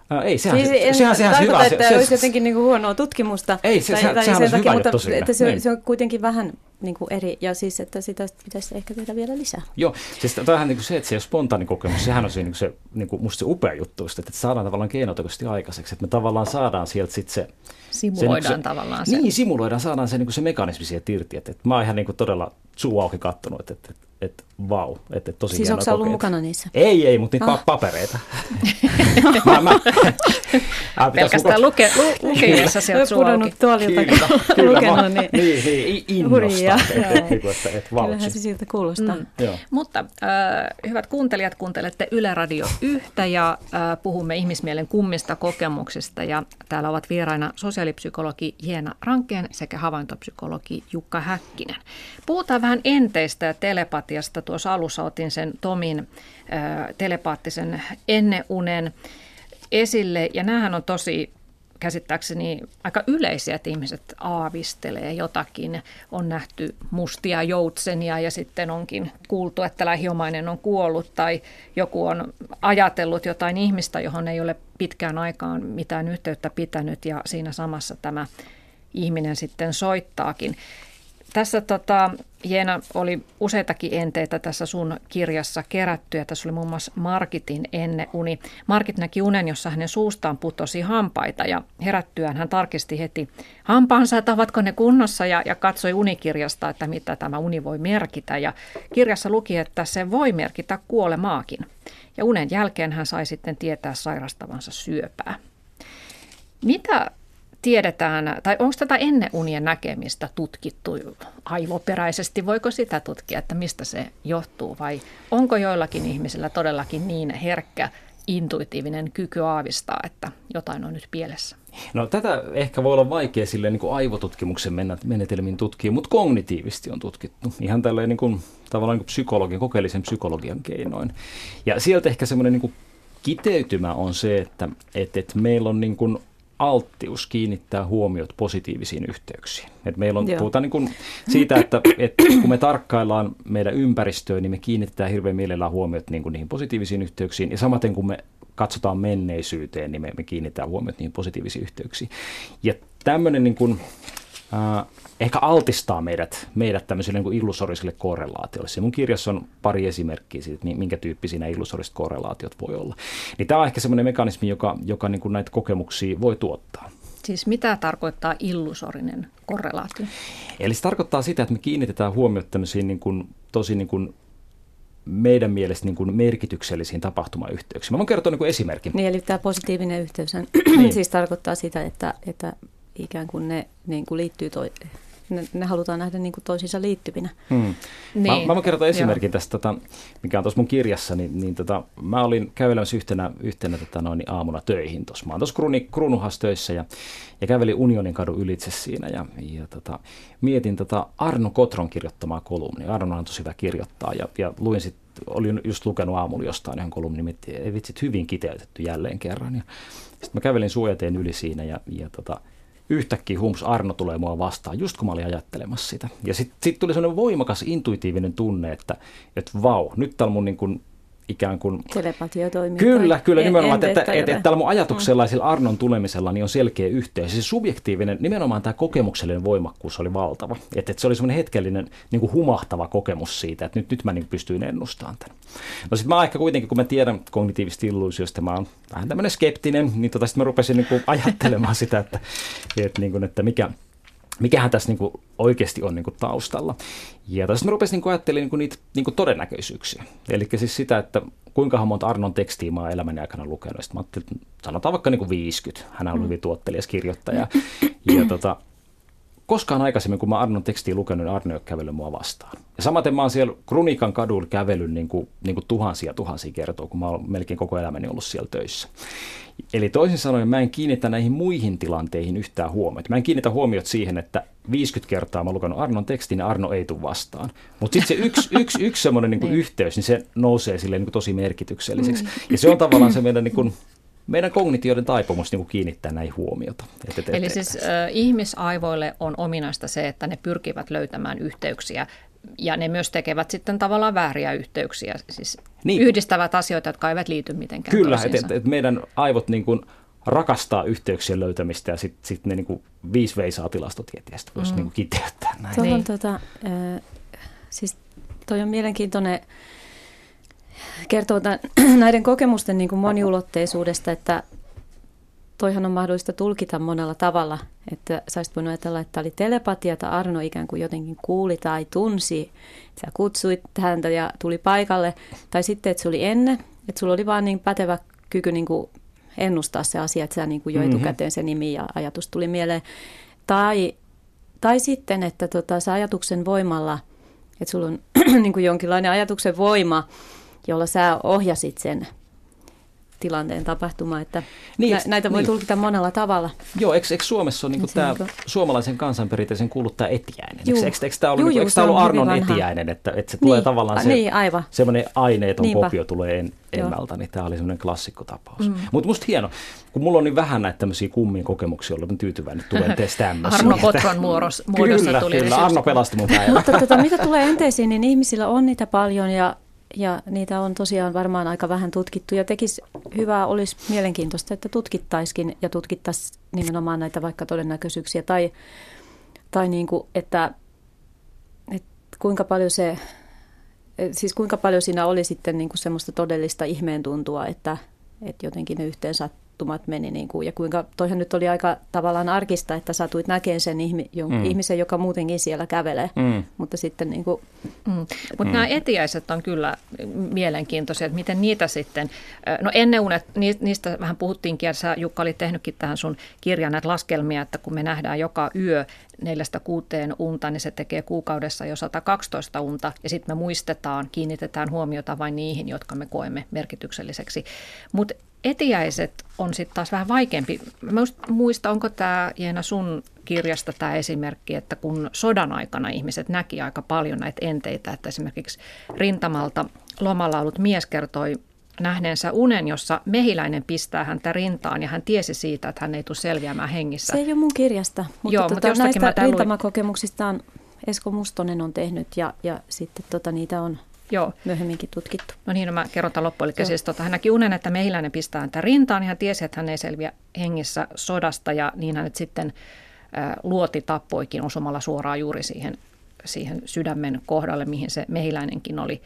Ää, ei, sehän, Siis se, en sehän, sehän se tarkoita, hyvä. että se, olisi se, jotenkin niin kuin huonoa tutkimusta. Ei, se- sehän- sehän on se hyvä mutta että se, Niin. se on kuitenkin vähän niin kuin eri, ja siis, että sitä pitäisi ehkä tehdä vielä lisää. Joo, siis tämähän niin se, että se ei ole spontaani kokemus, sehän on se, niin se niin kuin musta se upea juttu, just, että saadaan tavallaan keinotekoisesti aikaiseksi, että me tavallaan saadaan sieltä sitten se... Simuloidaan se, niin tavallaan se. Niin, simuloidaan, saadaan se, niin se mekanismi sieltä irti, että, että mä oon ihan niin kuin todella suu auki kattonut, että, että, että, että vau, että tosi Siis onko ollut mukana niissä? Ei, ei, mutta niitä Ah. papereita. [LAUGHS] mä, mä, pitäis Pelkästään luke, lu, lukiessa sieltä suu pudonnut auki. tuolilta, Kyllä, kun [LAUGHS] kyllä, lukenut, mä, niin niin, niin, innosta, että, että, että, että, että kyllähän se siltä kuulostaa. Mm. Joo. Mutta äh, hyvät kuuntelijat, kuuntelette Yle Radio yhtä ja äh, puhumme ihmismielen kummista kokemuksista. Ja täällä ovat vieraina sosiaalipsykologi Jeena Rankeen sekä havaintopsykologi Jukka Häkkinen. Puhutaan vähän enteistä ja telepatiasta. Tuossa alussa otin sen Tomin äh, telepaattisen enneunen esille ja näähän on tosi käsittääkseni aika yleisiä, että ihmiset aavistelee jotakin. On nähty mustia joutsenia ja sitten onkin kuultu, että lähiomainen on kuollut tai joku on ajatellut jotain ihmistä, johon ei ole pitkään aikaan mitään yhteyttä pitänyt ja siinä samassa tämä ihminen sitten soittaakin. Tässä tota, Jeena oli useitakin enteitä tässä sun kirjassa kerätty ja tässä oli muun muassa Markitin enneuni. Markit näki unen, jossa hänen suustaan putosi hampaita ja herättyään hän tarkisti heti hampaansa, että ovatko ne kunnossa ja, ja katsoi unikirjasta, että mitä tämä uni voi merkitä. Ja kirjassa luki, että se voi merkitä kuolemaakin. Ja unen jälkeen hän sai sitten tietää sairastavansa syöpää. Mitä tiedetään, tai onko tätä ennen unien näkemistä tutkittu aivoperäisesti? Voiko sitä tutkia, että mistä se johtuu vai onko joillakin ihmisillä todellakin niin herkkä intuitiivinen kyky aavistaa, että jotain on nyt pielessä? No tätä ehkä voi olla vaikea silleen niin aivotutkimuksen menetelmin tutkia, mutta kognitiivisesti on tutkittu. Ihan tälleen niin kuin, tavallaan niin kuin psykologian, kokeellisen psykologian keinoin. Ja sieltä ehkä semmoinen niin kiteytymä on se, että, että, että meillä on niin kuin alttius kiinnittää huomiot positiivisiin yhteyksiin. Et meillä on, Joo. puhutaan niin kuin siitä, että, että kun me tarkkaillaan meidän ympäristöä, niin me kiinnitetään hirveän mielellään huomiot niin kuin niihin positiivisiin yhteyksiin. Ja samaten kun me katsotaan menneisyyteen, niin me, me kiinnitetään huomiot niihin positiivisiin yhteyksiin. Ja tämmöinen niin kuin, äh, ehkä altistaa meidät, meidät tämmöiselle niin kuin illusoriselle korrelaatiolle. Se mun kirjassa on pari esimerkkiä siitä, että mi- minkä tyyppisiä nämä illusoriset korrelaatiot voi olla. Niin tämä on ehkä semmoinen mekanismi, joka, joka niin kuin näitä kokemuksia voi tuottaa. Siis mitä tarkoittaa illusorinen korrelaatio? Eli se tarkoittaa sitä, että me kiinnitetään huomiota tämmöisiin niin kuin, tosi niin kuin meidän mielestä niin kuin merkityksellisiin tapahtumayhteyksiin. Mä voin kertoa niin kuin esimerkin. Niin, eli tämä positiivinen yhteys niin. siis tarkoittaa sitä, että, että ikään kuin ne niin kuin liittyy toi, ne, ne halutaan nähdä niin kuin toisiinsa liittyvinä. Hmm. Niin. Mä, mä voin kertoa esimerkin Joo. tästä, tota, mikä on tuossa mun kirjassa, niin, niin tota, mä olin kävelemässä yhtenä, yhtenä tota, noin, aamuna töihin tuossa. Mä oon tuossa kruuni, kruunuhas töissä ja, ja kävelin Unionin kadun ylitse siinä ja, ja tota, mietin tota Arno Kotron kirjoittamaa kolumnia. Arno on tosi hyvä kirjoittaa ja, ja luin sitten olin just lukenut aamulla jostain yhden kolumnin, niin ei vitsit hyvin kiteytetty jälleen kerran. Ja sitten mä kävelin suojateen yli siinä ja, ja tota, yhtäkkiä hums Arno tulee mua vastaan, just kun mä olin ajattelemassa sitä. Ja sitten sit tuli sellainen voimakas intuitiivinen tunne, että, että vau, nyt täällä mun niin kuin ikään kuin... Telepatia toimii. Kyllä, kyllä, en, nimenomaan, en, että, että, että, että tällä mun ajatuksella mm. Arnon tulemisella niin on selkeä yhteys. Se subjektiivinen, nimenomaan tämä kokemuksellinen voimakkuus oli valtava. Että, että se oli semmoinen hetkellinen niin kuin humahtava kokemus siitä, että nyt, nyt mä niin pystyin ennustamaan tämän. No sitten mä ehkä kuitenkin, kun mä tiedän kognitiivista illuusiosta, mä oon vähän tämmöinen skeptinen, niin tota sitten mä rupesin niin kuin ajattelemaan [LAUGHS] sitä, että, että, niin kuin, että mikä, mikähän tässä niin oikeasti on niin taustalla. Ja tässä mä rupesin niin ajattelemaan niin niitä niin todennäköisyyksiä. Eli siis sitä, että kuinka monta Arnon tekstiä mä oon elämäni aikana lukenut. Sitten mä ajattelin, että sanotaan vaikka niin kuin 50. Hän on mm. hyvin tuottelijas kirjoittaja. Ja tota, koskaan aikaisemmin, kun mä Arnon tekstiin lukenut, niin Arno ei ole kävellyt mua vastaan. Ja samaten mä oon siellä Krunikan kadulla kävellyt niin kuin, niin kuin tuhansia tuhansia kertoa, kun mä oon melkein koko elämäni ollut siellä töissä. Eli toisin sanoen mä en kiinnitä näihin muihin tilanteihin yhtään huomiota. Mä en kiinnitä huomiot siihen, että 50 kertaa mä lukenut Arnon tekstin ja Arno ei tule vastaan. Mutta sitten se yksi, [LAUGHS] yksi, yksi semmoinen niin yhteys, niin se nousee silleen niin tosi merkitykselliseksi. Mm. Ja se on tavallaan se meidän niin kuin, meidän kognitioiden taipumus niin kiinnittää näihin huomiota. Et, et, Eli siis äh, ihmisaivoille on ominaista se, että ne pyrkivät löytämään yhteyksiä ja ne myös tekevät sitten tavallaan vääriä yhteyksiä, siis niin. yhdistävät asioita, jotka eivät liity mitenkään Kyllä, että et, et meidän aivot niin kuin rakastaa yhteyksien löytämistä ja sitten sit ne niin kuin viisi veisaa tilastotieteestä voisi mm. niin kuin kiteyttää näin. Tuohon, niin. tota, äh, siis toi on mielenkiintoinen kertoo tämän, [CLEARS THROAT] näiden kokemusten niin kuin moniulotteisuudesta, että toihan on mahdollista tulkita monella tavalla. Että sä olisit voinut ajatella, että tämä oli telepatia, että Arno ikään kuin jotenkin kuuli tai tunsi. Sä kutsuit häntä ja tuli paikalle. Tai sitten, että se oli ennen, että sulla oli vaan niin pätevä kyky niin kuin ennustaa se asia, että sä niin kuin jo mm-hmm. etukäteen se nimi ja ajatus tuli mieleen. Tai, tai sitten, että tota, se ajatuksen voimalla, että sulla on [CLEARS THROAT] niin kuin jonkinlainen ajatuksen voima, jolla sä ohjasit sen tilanteen tapahtuma, että niin, nä, näitä voi niin. tulkita monella tavalla. Joo, eikö, eikö Suomessa ole niin tämä niin suomalaisen kansanperinteisen kuullut tämä etiäinen? Eikö, eikö, eikö tämä ollut, juu, niin, ollut Arnon etiäinen, että, että se niin, tulee tavallaan se niin, aivan. semmoinen aineeton Niinpä. kopio tulee en, ennalta, niin tämä oli semmoinen klassikkotapaus. Mm. Mutta musta hieno, kun mulla on niin vähän näitä tämmöisiä kummin kokemuksia, olen tyytyväinen, että tulen [LAUGHS] teistä tämmöisiä. Arno Kotron muodossa, muodossa kyllä, tuli. Kyllä, Arno pelasti mun [LAUGHS] päivän. Mutta tota, mitä tulee enteisiin, niin ihmisillä on niitä paljon ja ja niitä on tosiaan varmaan aika vähän tutkittu. Ja tekisi hyvää, olisi mielenkiintoista, että tutkittaisikin ja tutkittaisiin nimenomaan näitä vaikka todennäköisyyksiä. Tai, tai niin kuin, että, että kuinka paljon se, siis kuinka paljon siinä oli sitten niin kuin semmoista todellista ihmeen tuntua, että, että jotenkin ne yhteen tapahtumat meni niin kuin, ja kuinka, toihan nyt oli aika tavallaan arkista, että satuit näkemään sen ihmi, jon, mm. ihmisen, joka muutenkin siellä kävelee, mm. mutta sitten niin kuin, mm. Mutta mm. nämä etiäiset on kyllä mielenkiintoisia, että miten niitä sitten, no ennen unet, niistä vähän puhuttiinkin, ja sä Jukka olit tehnytkin tähän sun kirjan näitä laskelmia, että kun me nähdään joka yö neljästä kuuteen unta, niin se tekee kuukaudessa jo 112 unta, ja sitten me muistetaan, kiinnitetään huomiota vain niihin, jotka me koemme merkitykselliseksi. Mutta etiäiset on sitten taas vähän vaikeampi. Mä muista, onko tämä Jeena sun kirjasta tämä esimerkki, että kun sodan aikana ihmiset näki aika paljon näitä enteitä, että esimerkiksi rintamalta lomalla ollut mies kertoi nähneensä unen, jossa mehiläinen pistää häntä rintaan ja hän tiesi siitä, että hän ei tule selviämään hengissä. Se ei ole mun kirjasta, mutta, Joo, tuota, mutta näistä rintamakokemuksistaan Esko Mustonen on tehnyt ja, ja sitten tota, niitä on Joo. myöhemminkin tutkittu. No niin, no mä kerron tämän loppuun. Eli siis tota, hän näki unen, että mehiläinen pistää häntä rintaan, niin hän tiesi, että hän ei selviä hengissä sodasta, ja niin hän nyt sitten ä, luoti tappoikin osumalla suoraan juuri siihen, siihen sydämen kohdalle, mihin se mehiläinenkin oli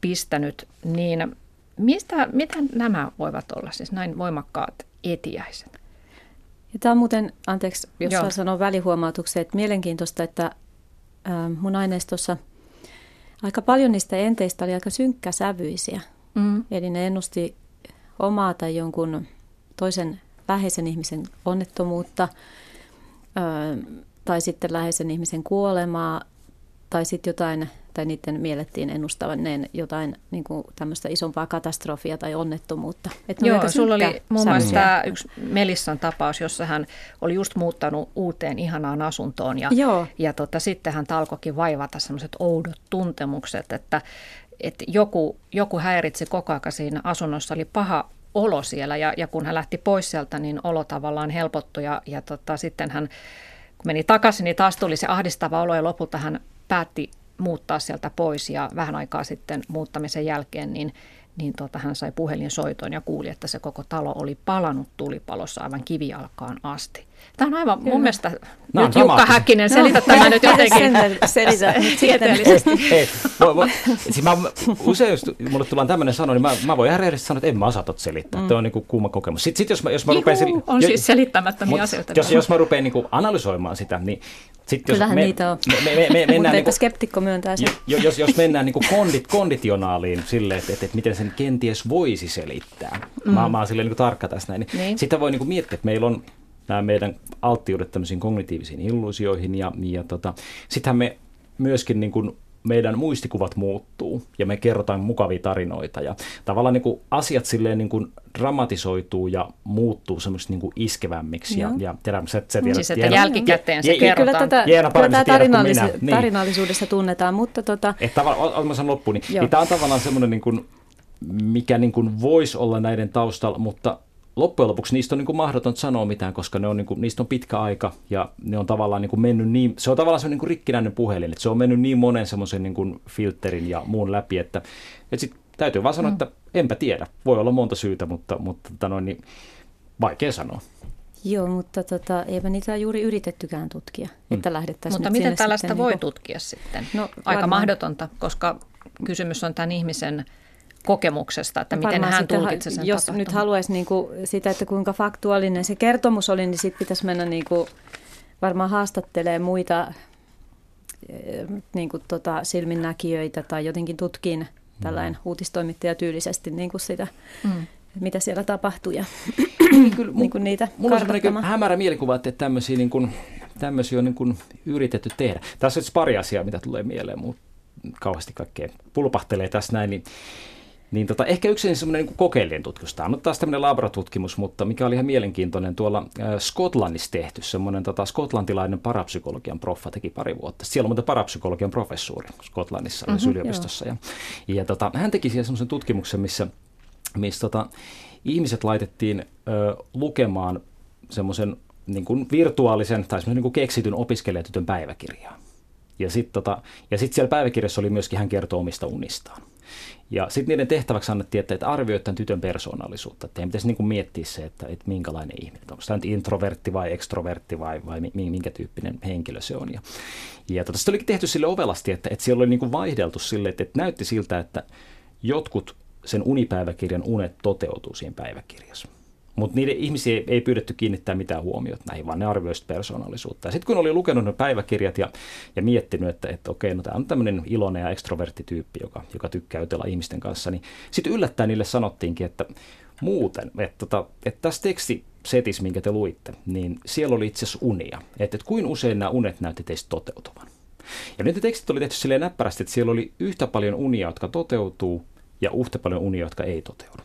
pistänyt. Niin mistä, mitä nämä voivat olla, siis näin voimakkaat etiäiset? Ja tämä on muuten, anteeksi, jos sanon välihuomautuksen, että mielenkiintoista, että ä, mun aineistossa – aika paljon niistä enteistä oli aika synkkäsävyisiä. Mm. Eli ne ennusti omaa tai jonkun toisen läheisen ihmisen onnettomuutta tai sitten läheisen ihmisen kuolemaa tai sitten jotain, tai niiden miellettiin ennustavaneen jotain niin kuin tämmöistä isompaa katastrofia tai onnettomuutta. Että Joo, sulla oli muun muassa tämä yksi Melissan tapaus, jossa hän oli just muuttanut uuteen ihanaan asuntoon ja, Joo. ja tota, sitten hän alkoikin vaivata semmoiset oudot tuntemukset, että, että joku, joku häiritsi koko ajan siinä asunnossa, oli paha olo siellä ja, ja kun hän lähti pois sieltä, niin olo tavallaan helpottui ja, ja tota, sitten hän kun meni takaisin, niin taas tuli se ahdistava olo ja lopulta hän päätti muuttaa sieltä pois ja vähän aikaa sitten muuttamisen jälkeen niin niin tota, hän sai puhelinsoiton ja kuuli, että se koko talo oli palannut tulipalossa aivan kivijalkaan asti. Tämä on aivan Kyllä. mun mielestä, no, nyt Jukka Häkkinen, selitä no. tämä nyt jotenkin selitä [LAUGHS] tieteellisesti. Ei, voi, siis mä, usein jos mulle tullaan tämmöinen sano, niin mä, mä voin ihan rehellisesti sanoa, että en mä osaa tot selittää. Mm. Tuo on niin kuin kuuma kokemus. Sitten sit jos mä, jos mä rupean... Juhu, on jo, siis selittämättömiä asioita. Jos, jos mä rupean niin kuin analysoimaan sitä, niin sitten jos Kyllähän me, niitä on. Me, me, me, me mennään niin kuin, skeptikko myöntää sen. Jos, jos mennään niin kuin kondit, konditionaaliin silleen, että, että, että miten sen kenties voisi selittää. Mm. Mä, mä oon silleen niin kuin tarkka tässä näin. Niin, niin. Sitten voi niin kuin miettiä, että meillä on nämä meidän alttiudet tämmöisiin kognitiivisiin illuusioihin ja, ja tota, sittenhän me myöskin niin kuin meidän muistikuvat muuttuu ja me kerrotaan mukavia tarinoita ja tavallaan niin kuin asiat silleen niin kuin dramatisoituu ja muuttuu semmoisesti niin kuin iskevämmiksi. Ja, ja tiedän, sä, sä tiedät, siis, että jeena, jälkikäteen se je, kerrotaan. Kyllä tätä, jeena kyllä tämä tarinallis- niin. tarinallisuudessa tunnetaan, mutta tota... Että tavallaan, mä sanon loppuun, niin, niin tämä on tavallaan semmoinen niin kuin, mikä niin kuin voisi olla näiden taustalla, mutta loppujen lopuksi niistä on niin kuin mahdoton sanoa mitään, koska ne on, niin kuin, niistä on pitkä aika ja ne on tavallaan niin kuin mennyt niin, se on tavallaan semmoinen niin kuin rikkinäinen puhelin, että se on mennyt niin monen semmoisen niin kuin filterin ja muun läpi, että, että sit täytyy vaan sanoa, mm. että enpä tiedä. Voi olla monta syytä, mutta, mutta tota noin, niin vaikea sanoa. Joo, mutta tota, eipä niitä juuri yritettykään tutkia, mm. että lähdettäisiin Mutta miten tällaista sitten, voi niin kuin... tutkia sitten? No, Aika varmaan... mahdotonta, koska kysymys on tämän ihmisen kokemuksesta, että miten Varmaan hän tulkitsee sen Jos tapahtuman. nyt haluaisi niin kuin sitä, että kuinka faktuaalinen se kertomus oli, niin sitten pitäisi mennä niin kuin, varmaan haastattelee muita eh, niin kuin tota, silminnäkijöitä tai jotenkin tutkin tällainen mm. uutistoimittaja tyylisesti niin kuin sitä, mm. mitä siellä tapahtuu ja [CLEARS THROAT] niin Kyllä, niin kuin niitä Mulla on hämärä mielikuva, että tämmöisiä, niin kuin, tämmöisiä on niin kuin yritetty tehdä. Tässä on pari asiaa, mitä tulee mieleen, mutta kauheasti kaikkea pulpahtelee tässä näin, niin niin tota, ehkä yksi semmoinen niin kokeellinen tutkimus. Tämä on taas tämmöinen labratutkimus, mutta mikä oli ihan mielenkiintoinen, tuolla äh, Skotlannissa tehty semmoinen tota, skotlantilainen parapsykologian proffa teki pari vuotta. Siellä on muuten parapsykologian professuuri Skotlannissa mm-hmm, yliopistossa. Ja, ja tota, hän teki siellä semmoisen tutkimuksen, missä, missä tota, ihmiset laitettiin ö, lukemaan semmoisen niin kuin virtuaalisen tai semmoisen niin kuin keksityn opiskelijatytön päiväkirjaa. Ja sitten tota, ja sit siellä päiväkirjassa oli myöskin, hän kertoo omista unistaan. Ja sitten niiden tehtäväksi annettiin, että, että arvioi tämän tytön persoonallisuutta. Että pitäisi niin kuin miettiä se, että, että minkälainen ihminen. Onko tämä nyt introvertti vai ekstrovertti vai, vai minkä tyyppinen henkilö se on. Ja, ja tota, olikin tehty sille ovelasti, että, että siellä oli niin kuin vaihdeltu sille, että, että näytti siltä, että jotkut sen unipäiväkirjan unet toteutuu siinä päiväkirjassa. Mutta niiden ihmisiä ei pyydetty kiinnittää mitään huomiota näihin, vaan ne arvioisivat persoonallisuutta. Sitten kun oli lukenut ne päiväkirjat ja, ja miettinyt, että, että okei, no tämä on tämmöinen iloinen ja ekstroverttityyppi, joka, joka tykkää jutella ihmisten kanssa, niin sitten yllättäen niille sanottiinkin, että muuten, että, tota, että tässä tekstisetissä, minkä te luitte, niin siellä oli itse asiassa unia. Että, että kuin usein nämä unet näytti teistä toteutuvan. Ja nyt ne tekstit oli tehty silleen näppärästi, että siellä oli yhtä paljon unia, jotka toteutuu, ja yhtä paljon unia, jotka ei toteudu.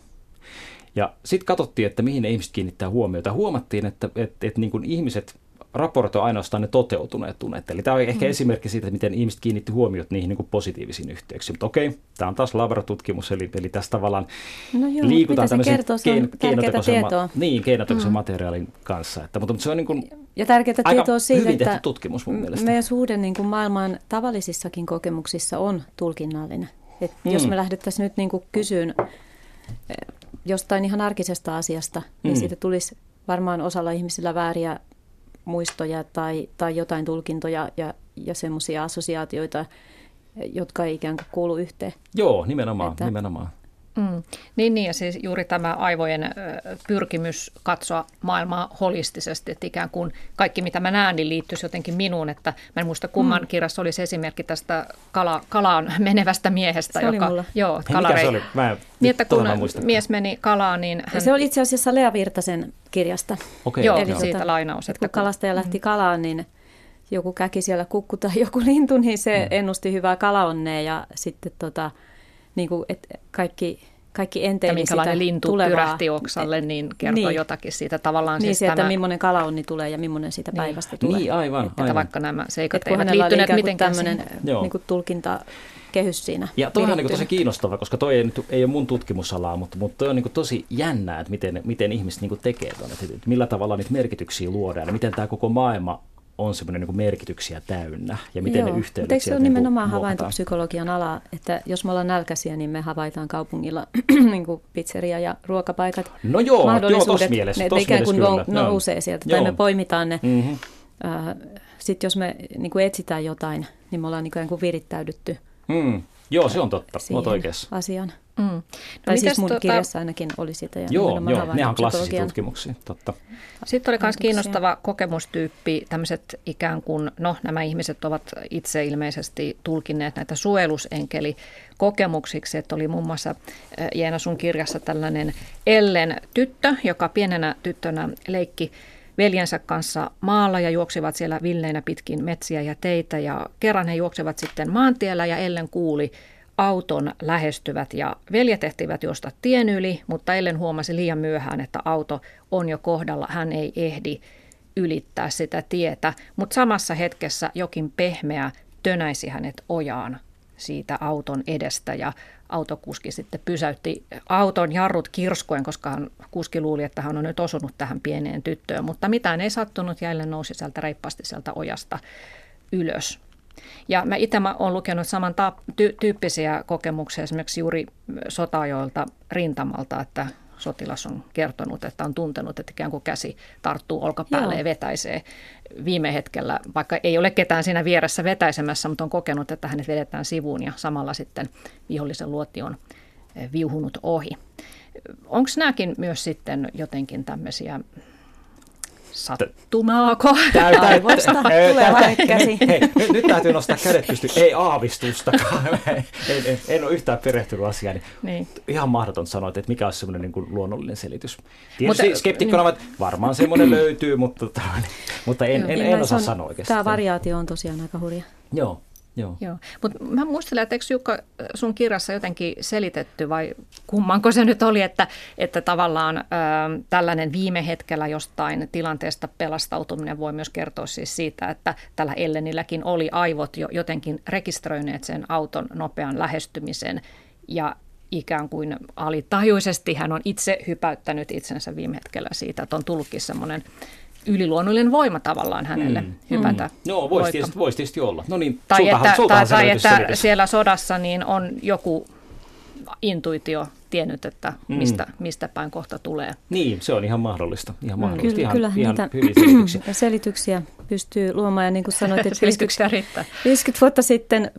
Ja sitten katsottiin, että mihin ne ihmiset kiinnittää huomiota. Huomattiin, että, että, että niin kuin ihmiset raportoi ainoastaan ne toteutuneet tunnet. Eli tämä on ehkä mm. esimerkki siitä, miten ihmiset kiinnitti huomiota niihin niin kuin positiivisiin yhteyksiin. Mutta okei, tämä on taas labratutkimus, eli, eli tässä tavallaan no joo, liikutaan tämmöisen kein, keinotekoisen, ma- niin, keinotekoisen mm. materiaalin kanssa. Että, mutta, mutta se on niin kuin ja tärkeää tietoa siitä, että tutkimus mun mielestä. meidän suhde niin kuin maailman tavallisissakin kokemuksissa on tulkinnallinen. Et mm. Jos me lähdettäisiin nyt niin kuin kysyyn jostain ihan arkisesta asiasta, niin mm. siitä tulisi varmaan osalla ihmisillä vääriä muistoja tai, tai jotain tulkintoja ja, ja semmoisia assosiaatioita, jotka ei ikään kuin kuulu yhteen. Joo, nimenomaan. Että, nimenomaan. Mm. Niin, niin, ja siis juuri tämä aivojen pyrkimys katsoa maailmaa holistisesti, että ikään kuin kaikki mitä mä näen, niin liittyisi jotenkin minuun, että mä en muista kumman mm. kirjassa oli se esimerkki tästä kala, kalaan menevästä miehestä. Se joka, oli mulla. Joo, kalarei. Mikä se oli? Mä en, niin, että kun mies meni kalaan, niin hän... Se oli itse asiassa Lea Virtasen kirjasta. Okay, joo, Eli siitä tota, lainaus. Että kun kalastaja lähti mm. kalaan, niin joku käki siellä kukku tai joku lintu, niin se mm. ennusti hyvää kalaonnea ja sitten tota, niin kuin, että kaikki, kaikki enteili sitä lintu tulevaa. tyrähti oksalle, niin kertoo niin. jotakin siitä tavallaan. Niin, siis tämä... että millainen kalaonni tulee ja millainen siitä niin. päivästä tulee. Niin, aivan. Että aivan. vaikka nämä seikat että eivät liittyneet mitenkään tämmöinen niin kuin tulkinta kehys siinä. Ja toi on niin tosi kiinnostava, koska toi ei, ei ole mun tutkimusalaa, mutta, mutta toi on niin tosi jännää, että miten, miten ihmiset niin tekee tuonne, että millä tavalla niitä merkityksiä luodaan ja miten tämä koko maailma on semmoinen niin merkityksiä täynnä ja miten Joo, ne yhteydet Eikö se ole nimenomaan niin havaintopsykologian ala, että jos me ollaan nälkäisiä, niin me havaitaan kaupungilla [CLEARS THROAT] niin kuin pizzeria ja ruokapaikat. No joo, joo tossa mielessä. Ne, tos ikään kuin kyllä. nousee sieltä, joo. tai me poimitaan ne. Mm-hmm. Sitten jos me niin kuin etsitään jotain, niin me ollaan niin kuin virittäydytty. Mm. Joo, se on totta. Olet oikeassa. Asiaan. Mm. No tai siis mun tuota... kirjassa ainakin oli sitä. Ja joo, joo ne on klassisia tutkimuksia, totta. Sitten oli myös kiinnostava kokemustyyppi, tämmöiset ikään kuin, no nämä ihmiset ovat itse ilmeisesti tulkinneet näitä suojelusenkeli kokemuksiksi, että oli muun muassa Jeena sun kirjassa tällainen Ellen tyttö, joka pienenä tyttönä leikki veljensä kanssa maalla ja juoksivat siellä villeinä pitkin metsiä ja teitä. Ja kerran he juoksevat sitten maantiellä ja Ellen kuuli auton lähestyvät ja veljet ehtivät juosta tien yli, mutta Ellen huomasi liian myöhään, että auto on jo kohdalla, hän ei ehdi ylittää sitä tietä, mutta samassa hetkessä jokin pehmeä tönäisi hänet ojaan siitä auton edestä ja autokuski sitten pysäytti auton jarrut kirskoen, koska hän, kuski luuli, että hän on nyt osunut tähän pieneen tyttöön, mutta mitään ei sattunut ja Ellen nousi sieltä reippaasti sieltä ojasta ylös. Ja mä itse olen lukenut saman ty- tyyppisiä kokemuksia esimerkiksi juuri sotajoilta rintamalta, että sotilas on kertonut, että on tuntenut, että ikään kuin käsi tarttuu olkapäälle Joo. ja vetäisee viime hetkellä, vaikka ei ole ketään siinä vieressä vetäisemässä, mutta on kokenut, että hänet vedetään sivuun ja samalla sitten vihollisen luoti on eh, viuhunut ohi. Onko nämäkin myös sitten jotenkin tämmöisiä Sattumaako? Aivoista tulee käsi. Hei, nyt, nyt täytyy nostaa kädet pystyyn. Ei aavistustakaan. [LAUGHS] en, en, en ole yhtään perehtynyt asiaan. Niin niin. Ihan mahdoton sanoa, että mikä olisi semmoinen niin luonnollinen selitys. Tietysti mutta, skeptikkona niin. varmaan semmoinen löytyy, mutta, [LAUGHS] mutta en, en, en, en osaa sanoa oikeastaan. Tämä variaatio on tosiaan aika hurja. Joo. Joo. Joo. Mutta mä muistelen, että eikö Jukka sun kirjassa jotenkin selitetty vai kummanko se nyt oli, että, että tavallaan ö, tällainen viime hetkellä jostain tilanteesta pelastautuminen voi myös kertoa siis siitä, että tällä Ellenilläkin oli aivot jo jotenkin rekisteröineet sen auton nopean lähestymisen ja ikään kuin alitajuisesti hän on itse hypäyttänyt itsensä viime hetkellä siitä, että on tullutkin semmoinen yliluonnollinen voima tavallaan hänelle mm, hypätä. Mm. No, voisi tietysti, vois tietysti olla. No niin, tai sultahan, että, sultahan tai, tai että siellä sodassa niin on joku intuitio tiennyt, että mm. mistä, mm. mistä päin kohta tulee. Niin, se on ihan mahdollista. Ihan mm. mahdollista. Kyllä, ihan, kyllä ihan niitä selityksiä. [CLEARS THROAT] selityksiä pystyy luomaan. Ja niin kuin [LAUGHS] sanoit, että 50, 50 vuotta sitten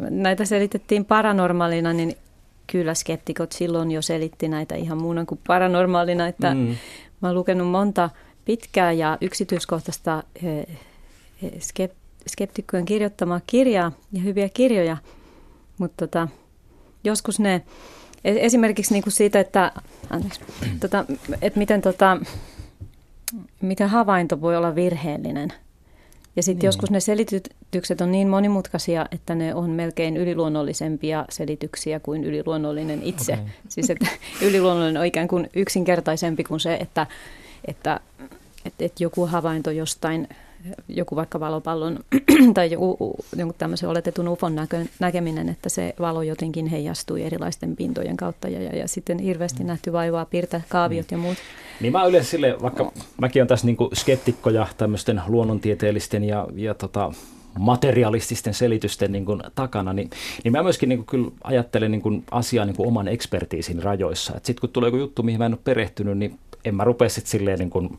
näitä selitettiin paranormaalina, niin kyllä skeptikot silloin jo selitti näitä ihan muuna kuin paranormaalina. Että mm. Mä oon lukenut monta pitkää ja yksityiskohtaista eh, eh, skeptikkojen kirjoittamaa kirjaa ja hyviä kirjoja, mutta tota, joskus ne, e-, esimerkiksi niin kuin siitä, että, anteeksi, tota, että miten, tota, miten havainto voi olla virheellinen. Ja sitten niin. joskus ne selitykset on niin monimutkaisia, että ne on melkein yliluonnollisempia selityksiä kuin yliluonnollinen itse. Okay. Siis että [LAUGHS] yliluonnollinen on ikään kuin yksinkertaisempi kuin se, että että, että, että joku havainto jostain, joku vaikka valopallon [CLEARS THROAT] tai joku, joku tämmöisen oletetun ufon näkö, näkeminen, että se valo jotenkin heijastui erilaisten pintojen kautta ja, ja, ja sitten hirveästi nähty vaivaa piirtää kaaviot ja muut. Niin mä yleensä sille, vaikka mäkin on tässä niin skeptikko ja tämmöisten luonnontieteellisten ja, ja tota, materialististen selitysten niin kuin takana, niin, niin mä myöskin niin kuin kyllä ajattelen niin kuin asiaa niin kuin oman ekspertiisin rajoissa. Sitten kun tulee joku juttu, mihin mä en ole perehtynyt, niin en mä rupea sitten silleen niin kuin,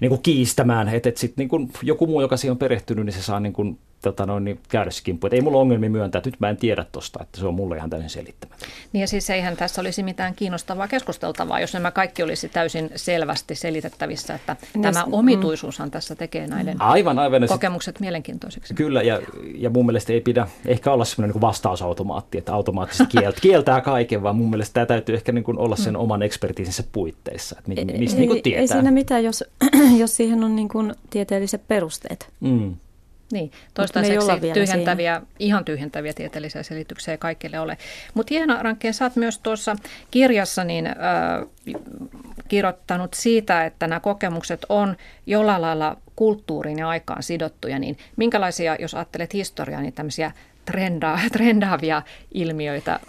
niin kuin kiistämään, että, että sitten niin joku muu, joka siihen on perehtynyt, niin se saa niin kuin tota noin, niin käydä se kimppu. Et ei mulla ongelmia myöntää, että nyt mä en tiedä tosta, että se on mulle ihan täysin selittämätön. Niin ja siis eihän tässä olisi mitään kiinnostavaa keskusteltavaa, jos nämä kaikki olisi täysin selvästi selitettävissä, että no, tämä mm. omituisuushan tässä tekee näiden aivan, aivan. kokemukset sit, mielenkiintoisiksi. Kyllä, ja, ja mun mielestä ei pidä ehkä olla semmoinen niin vastausautomaatti, että automaattisesti kieltää, [LAUGHS] kieltää kaiken, vaan mun mielestä tämä täytyy ehkä niin kuin olla sen mm. oman ekspertiisinsä puitteissa, että mistä ei, niin kuin tietää. Ei siinä mitään, jos, [CLEARS THROAT] jos siihen on niin kuin tieteelliset perusteet. Mm. Niin, toistaiseksi tyhjentäviä, siinä. ihan tyhjentäviä tieteellisiä selityksiä ei kaikille ole. Mutta Hiena Rankkeen, sä oot myös tuossa kirjassa niin, äh, kirjoittanut siitä, että nämä kokemukset on jollain lailla kulttuuriin ja aikaan sidottuja, niin minkälaisia, jos ajattelet historiaa, niin tämmöisiä trenda, [LAUGHS] trendaavia ilmiöitä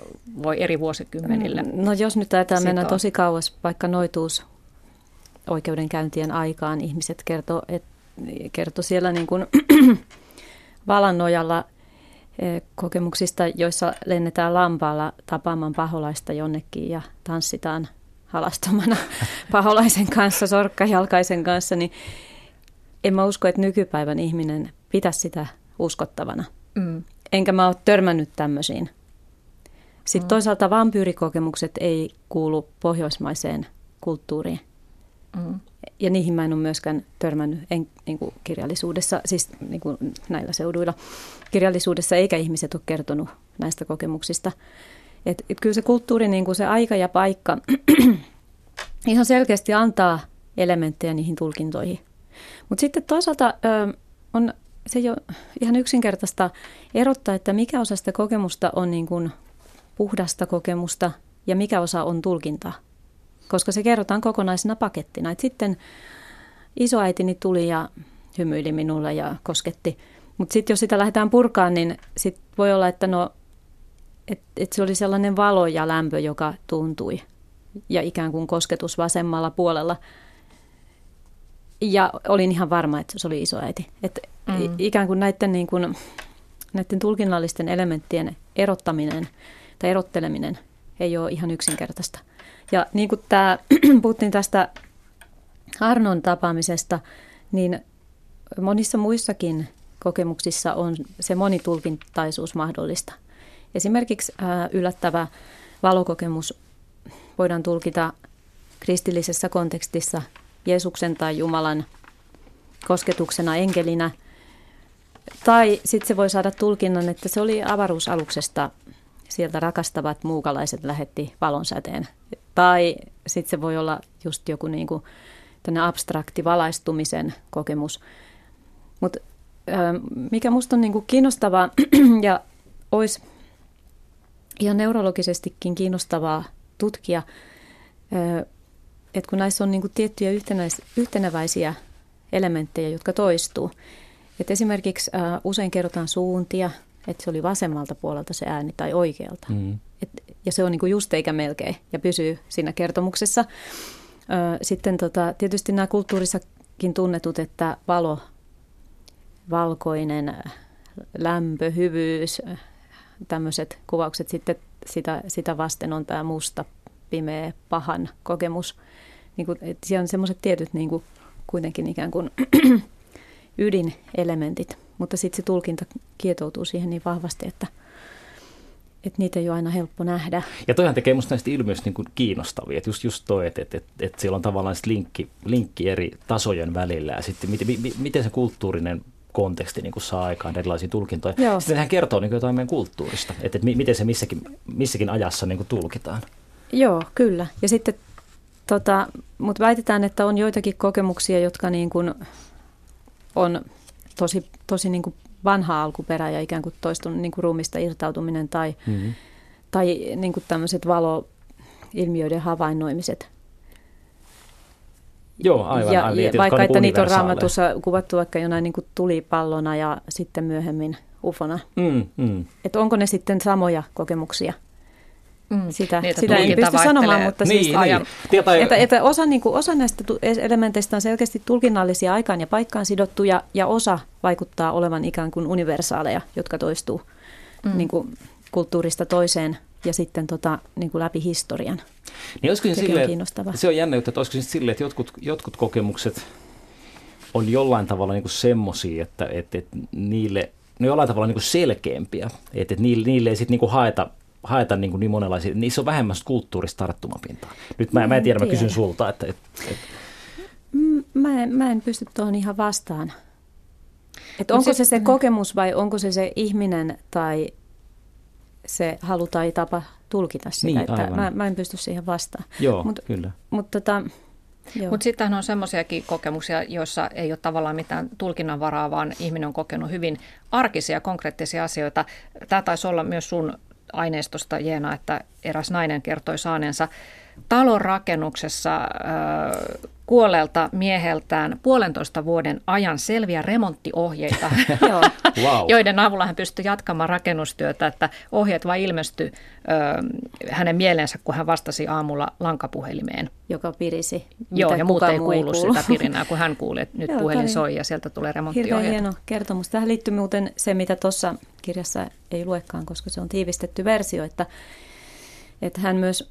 voi eri vuosikymmenille No jos nyt tätä mennä tosi kauas, vaikka noituus oikeudenkäyntien aikaan, ihmiset kertoo, että kertoi siellä niin kuin [CLEARS THROAT] valan nojalla e, kokemuksista, joissa lennetään lampaalla tapaamaan paholaista jonnekin ja tanssitaan halastomana [LAUGHS] paholaisen kanssa, sorkkajalkaisen kanssa, niin en mä usko, että nykypäivän ihminen pitäisi sitä uskottavana. Mm. Enkä mä ole törmännyt tämmöisiin. Sitten mm. toisaalta vampyyrikokemukset ei kuulu pohjoismaiseen kulttuuriin. Mm ja niihin mä en ole myöskään törmännyt en, niin kuin kirjallisuudessa, siis niin kuin näillä seuduilla kirjallisuudessa, eikä ihmiset ole kertonut näistä kokemuksista. Et, et kyllä se kulttuuri, niin kuin se aika ja paikka, [CLEARS THROAT] ihan selkeästi antaa elementtejä niihin tulkintoihin. Mutta sitten toisaalta ö, on se jo ihan yksinkertaista erottaa, että mikä osa sitä kokemusta on niin kuin puhdasta kokemusta ja mikä osa on tulkintaa koska se kerrotaan kokonaisena pakettina. Et sitten isoäitini tuli ja hymyili minulle ja kosketti. Mutta sitten jos sitä lähdetään purkaan, niin sit voi olla, että no, et, et se oli sellainen valo ja lämpö, joka tuntui. Ja ikään kuin kosketus vasemmalla puolella. Ja olin ihan varma, että se oli isoäiti. Et mm. Ikään kuin näiden, niin kuin, näiden tulkinnallisten elementtien erottaminen tai erotteleminen ei ole ihan yksinkertaista. Ja niin kuin tämä, [CLEARS THROAT] puhuttiin tästä Arnon tapaamisesta, niin monissa muissakin kokemuksissa on se monitulkintaisuus mahdollista. Esimerkiksi yllättävä valokokemus voidaan tulkita kristillisessä kontekstissa Jeesuksen tai Jumalan kosketuksena enkelinä. Tai sitten se voi saada tulkinnan, että se oli avaruusaluksesta sieltä rakastavat muukalaiset lähetti valonsäteen tai sitten se voi olla just joku niin kuin abstrakti valaistumisen kokemus. Mutta mikä musta on niin kuin kiinnostavaa [CLEARS THROAT] ja olisi ihan neurologisestikin kiinnostavaa tutkia, että kun näissä on niin kuin tiettyjä yhtenäis, yhteneväisiä elementtejä, jotka toistuu. Et esimerkiksi usein kerrotaan suuntia, että se oli vasemmalta puolelta se ääni tai oikealta. Mm. Ja se on niin kuin just eikä melkein ja pysyy siinä kertomuksessa. Sitten tota, tietysti nämä kulttuurissakin tunnetut, että valo, valkoinen, lämpö, hyvyys, tämmöiset kuvaukset sitten sitä, sitä vasten on tämä musta, pimeä, pahan kokemus. Niin kuin, siellä on semmoiset tietyt niin kuin, kuitenkin ikään kuin [CLEARS THROAT] ydinelementit, mutta sitten se tulkinta kietoutuu siihen niin vahvasti, että – että niitä ei ole aina helppo nähdä. Ja toihan tekee minusta näistä ilmiöistä niin kuin kiinnostavia, että just, just toi, että, että, että, että siellä on tavallaan linkki, linkki eri tasojen välillä ja sitten miten, miten se kulttuurinen konteksti niin kuin saa aikaan erilaisia tulkintoja. Joo. Sitten hän kertoo niin kuin jotain meidän kulttuurista, että, että miten se missäkin, missäkin ajassa niin kuin tulkitaan. Joo, kyllä. Ja sitten, tota, mutta väitetään, että on joitakin kokemuksia, jotka niin kuin on tosi, tosi niin kuin vanha alkuperä ja ikään kuin toistunut niin kuin ruumista irtautuminen tai, mm-hmm. tai niin kuin tämmöiset valoilmiöiden havainnoimiset. Joo, aivan. Ja, aivan, ja vaikka että niitä on raamatussa kuvattu vaikka jonain niin kuin tulipallona ja sitten myöhemmin ufona. Mm, mm. Että onko ne sitten samoja kokemuksia? Mm. Sitä, niin, sitä en pysty sanomaan, mutta niin, siis, niin. Tietä, että, että osa, niin kuin, osa näistä elementeistä on selkeästi tulkinnallisia aikaan ja paikkaan sidottuja, ja osa vaikuttaa olevan ikään kuin universaaleja, jotka toistuu mm. niin kuin, kulttuurista toiseen ja sitten tota, niin kuin läpi historian. Niin olisiko se, silleen, se on jännä että olisiko silleen, että jotkut, jotkut kokemukset on jollain tavalla niin semmoisia, että, että, että niille ne on jollain tavalla niin kuin selkeämpiä, että, että niille, niille ei sitten niin haeta haeta niin, kuin niin monenlaisia, niissä on vähemmän kulttuurista tarttumapintaa. Nyt mä, mä en tiedä, mä kysyn sulta, että... että, että... Mä, en, mä en pysty tuohon ihan vastaan. Että onko se se, se kokemus vai onko se se ihminen tai se halu tai tapa tulkita sitä. Niin, että mä, mä en pysty siihen vastaan. Joo, Mut, kyllä. Mutta tota, mutta sittenhän on semmoisiakin kokemuksia, joissa ei ole tavallaan mitään tulkinnanvaraa, vaan ihminen on kokenut hyvin arkisia, konkreettisia asioita. Tämä taisi olla myös sun aineistosta Jeena, että eräs nainen kertoi saaneensa talon rakennuksessa kuolleelta mieheltään puolentoista vuoden ajan selviä remonttiohjeita, [LAUGHS] joiden avulla hän pystyi jatkamaan rakennustyötä, että ohjeet vain ilmestyi hänen mieleensä, kun hän vastasi aamulla lankapuhelimeen. Joka pirisi. Joo, ja muut ei kuulu sitä pirinää, kun hän kuuli, että nyt Joo, puhelin soi ja sieltä tulee remonttiohjeet. Hirveän hieno kertomus. Tähän liittyy muuten se, mitä tuossa kirjassa ei luekaan, koska se on tiivistetty versio, että, että hän myös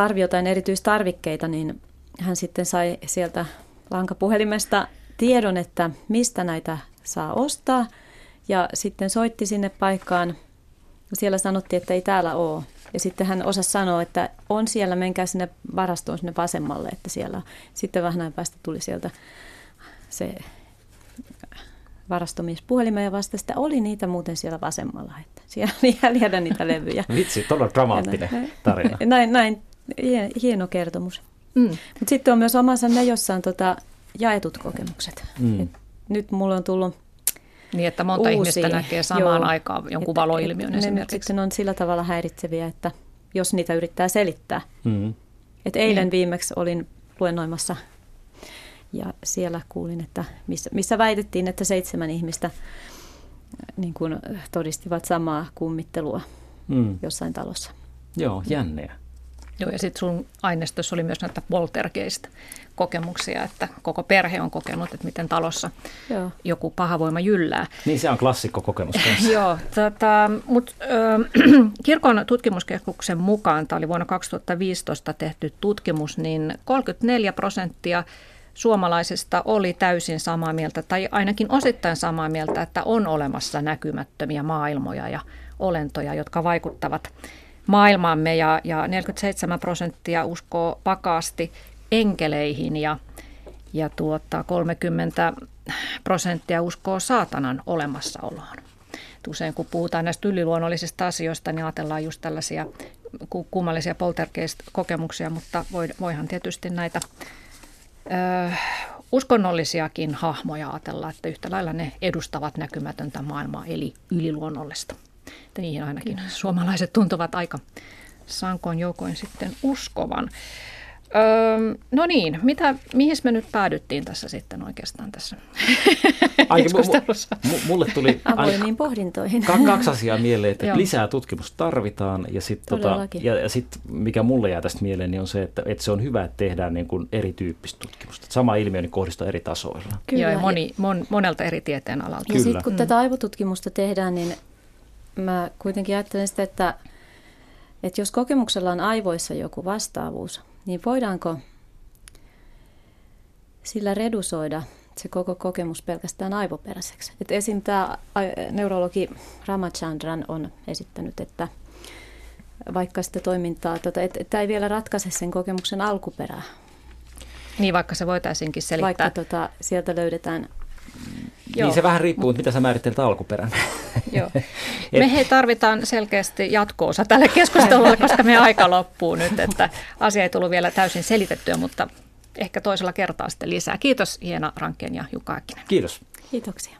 tarvi jotain erityistarvikkeita, niin hän sitten sai sieltä lankapuhelimesta tiedon, että mistä näitä saa ostaa. Ja sitten soitti sinne paikkaan. Siellä sanottiin, että ei täällä ole. Ja sitten hän osasi sanoa, että on siellä, menkää sinne varastoon sinne vasemmalle, että siellä Sitten vähän ajan päästä tuli sieltä se varastomies puhelimeen ja vastasi, että oli niitä muuten siellä vasemmalla, että siellä oli jäljellä niitä levyjä. Vitsi, todella dramaattinen tarina. [LAUGHS] Näin, näin hieno kertomus. Mm. Mutta sitten on myös omassa ne, jossa on tota jaetut kokemukset. Mm. Et nyt mulla on tullut niin, että monta uusia, ihmistä näkee samaan joo, aikaan jonkun valoilmiön esimerkiksi. Sitten on sillä tavalla häiritseviä, että jos niitä yrittää selittää. Mm. Et eilen mm. viimeksi olin luennoimassa ja siellä kuulin, että missä, missä väitettiin, että seitsemän ihmistä niin kuin todistivat samaa kummittelua mm. jossain talossa. Joo, jänneä. Joo, ja sitten sun aineistossa oli myös näitä poltergeist-kokemuksia, että koko perhe on kokenut, että miten talossa Joo. joku pahavoima jyllää. Niin, se on klassikko kokemus [LAUGHS] Joo, tota, mutta [CLEARS THROAT] kirkon tutkimuskeskuksen mukaan, tämä oli vuonna 2015 tehty tutkimus, niin 34 prosenttia suomalaisista oli täysin samaa mieltä, tai ainakin osittain samaa mieltä, että on olemassa näkymättömiä maailmoja ja olentoja, jotka vaikuttavat maailmaamme ja, ja 47 prosenttia uskoo vakaasti enkeleihin ja, ja tuota, 30 prosenttia uskoo saatanan olemassaoloon. Usein kun puhutaan näistä yliluonnollisista asioista, niin ajatellaan just tällaisia kummallisia poltergeist-kokemuksia, mutta voihan tietysti näitä ö, uskonnollisiakin hahmoja ajatella, että yhtä lailla ne edustavat näkymätöntä maailmaa, eli yliluonnollista. Että niihin ainakin Kyllä. suomalaiset tuntuvat aika sankoin joukoin sitten uskovan. Öö, no niin, mitä, mihin me nyt päädyttiin tässä sitten oikeastaan tässä keskustelussa? M- mulle tuli avoimiin pohdintoihin. kaksi asiaa mieleen, että lisää tutkimusta tarvitaan ja sitten tota, ja, ja sit, mikä mulle jää tästä mieleen, niin on se, että, että se on hyvä, että tehdään niin kuin erityyppistä tutkimusta. Sama ilmiö niin kohdistaa eri tasoilla. Kyllä. Joo, ja moni, mon, monelta eri tieteen alalta. Ja sitten kun mm. tätä aivotutkimusta tehdään, niin mä kuitenkin ajattelen sitä, että, että jos kokemuksella on aivoissa joku vastaavuus, niin voidaanko sillä redusoida se koko kokemus pelkästään aivoperäiseksi. Et esim. tämä neurologi Ramachandran on esittänyt, että vaikka sitä toimintaa, tota, että tämä ei vielä ratkaise sen kokemuksen alkuperää. Niin, vaikka se voitaisiinkin selittää. Vaikka tota, sieltä löydetään Joo. Niin se vähän riippuu, mitä sä määrittelet alkuperän. Joo. [LAUGHS] Me he tarvitaan selkeästi jatkoosa tälle keskustelulle, [LAUGHS] koska meidän aika loppuu nyt, että asia ei tullut vielä täysin selitettyä, mutta ehkä toisella kertaa sitten lisää. Kiitos Hiena Rankkeen ja Jukka Äkkinen. Kiitos. Kiitoksia.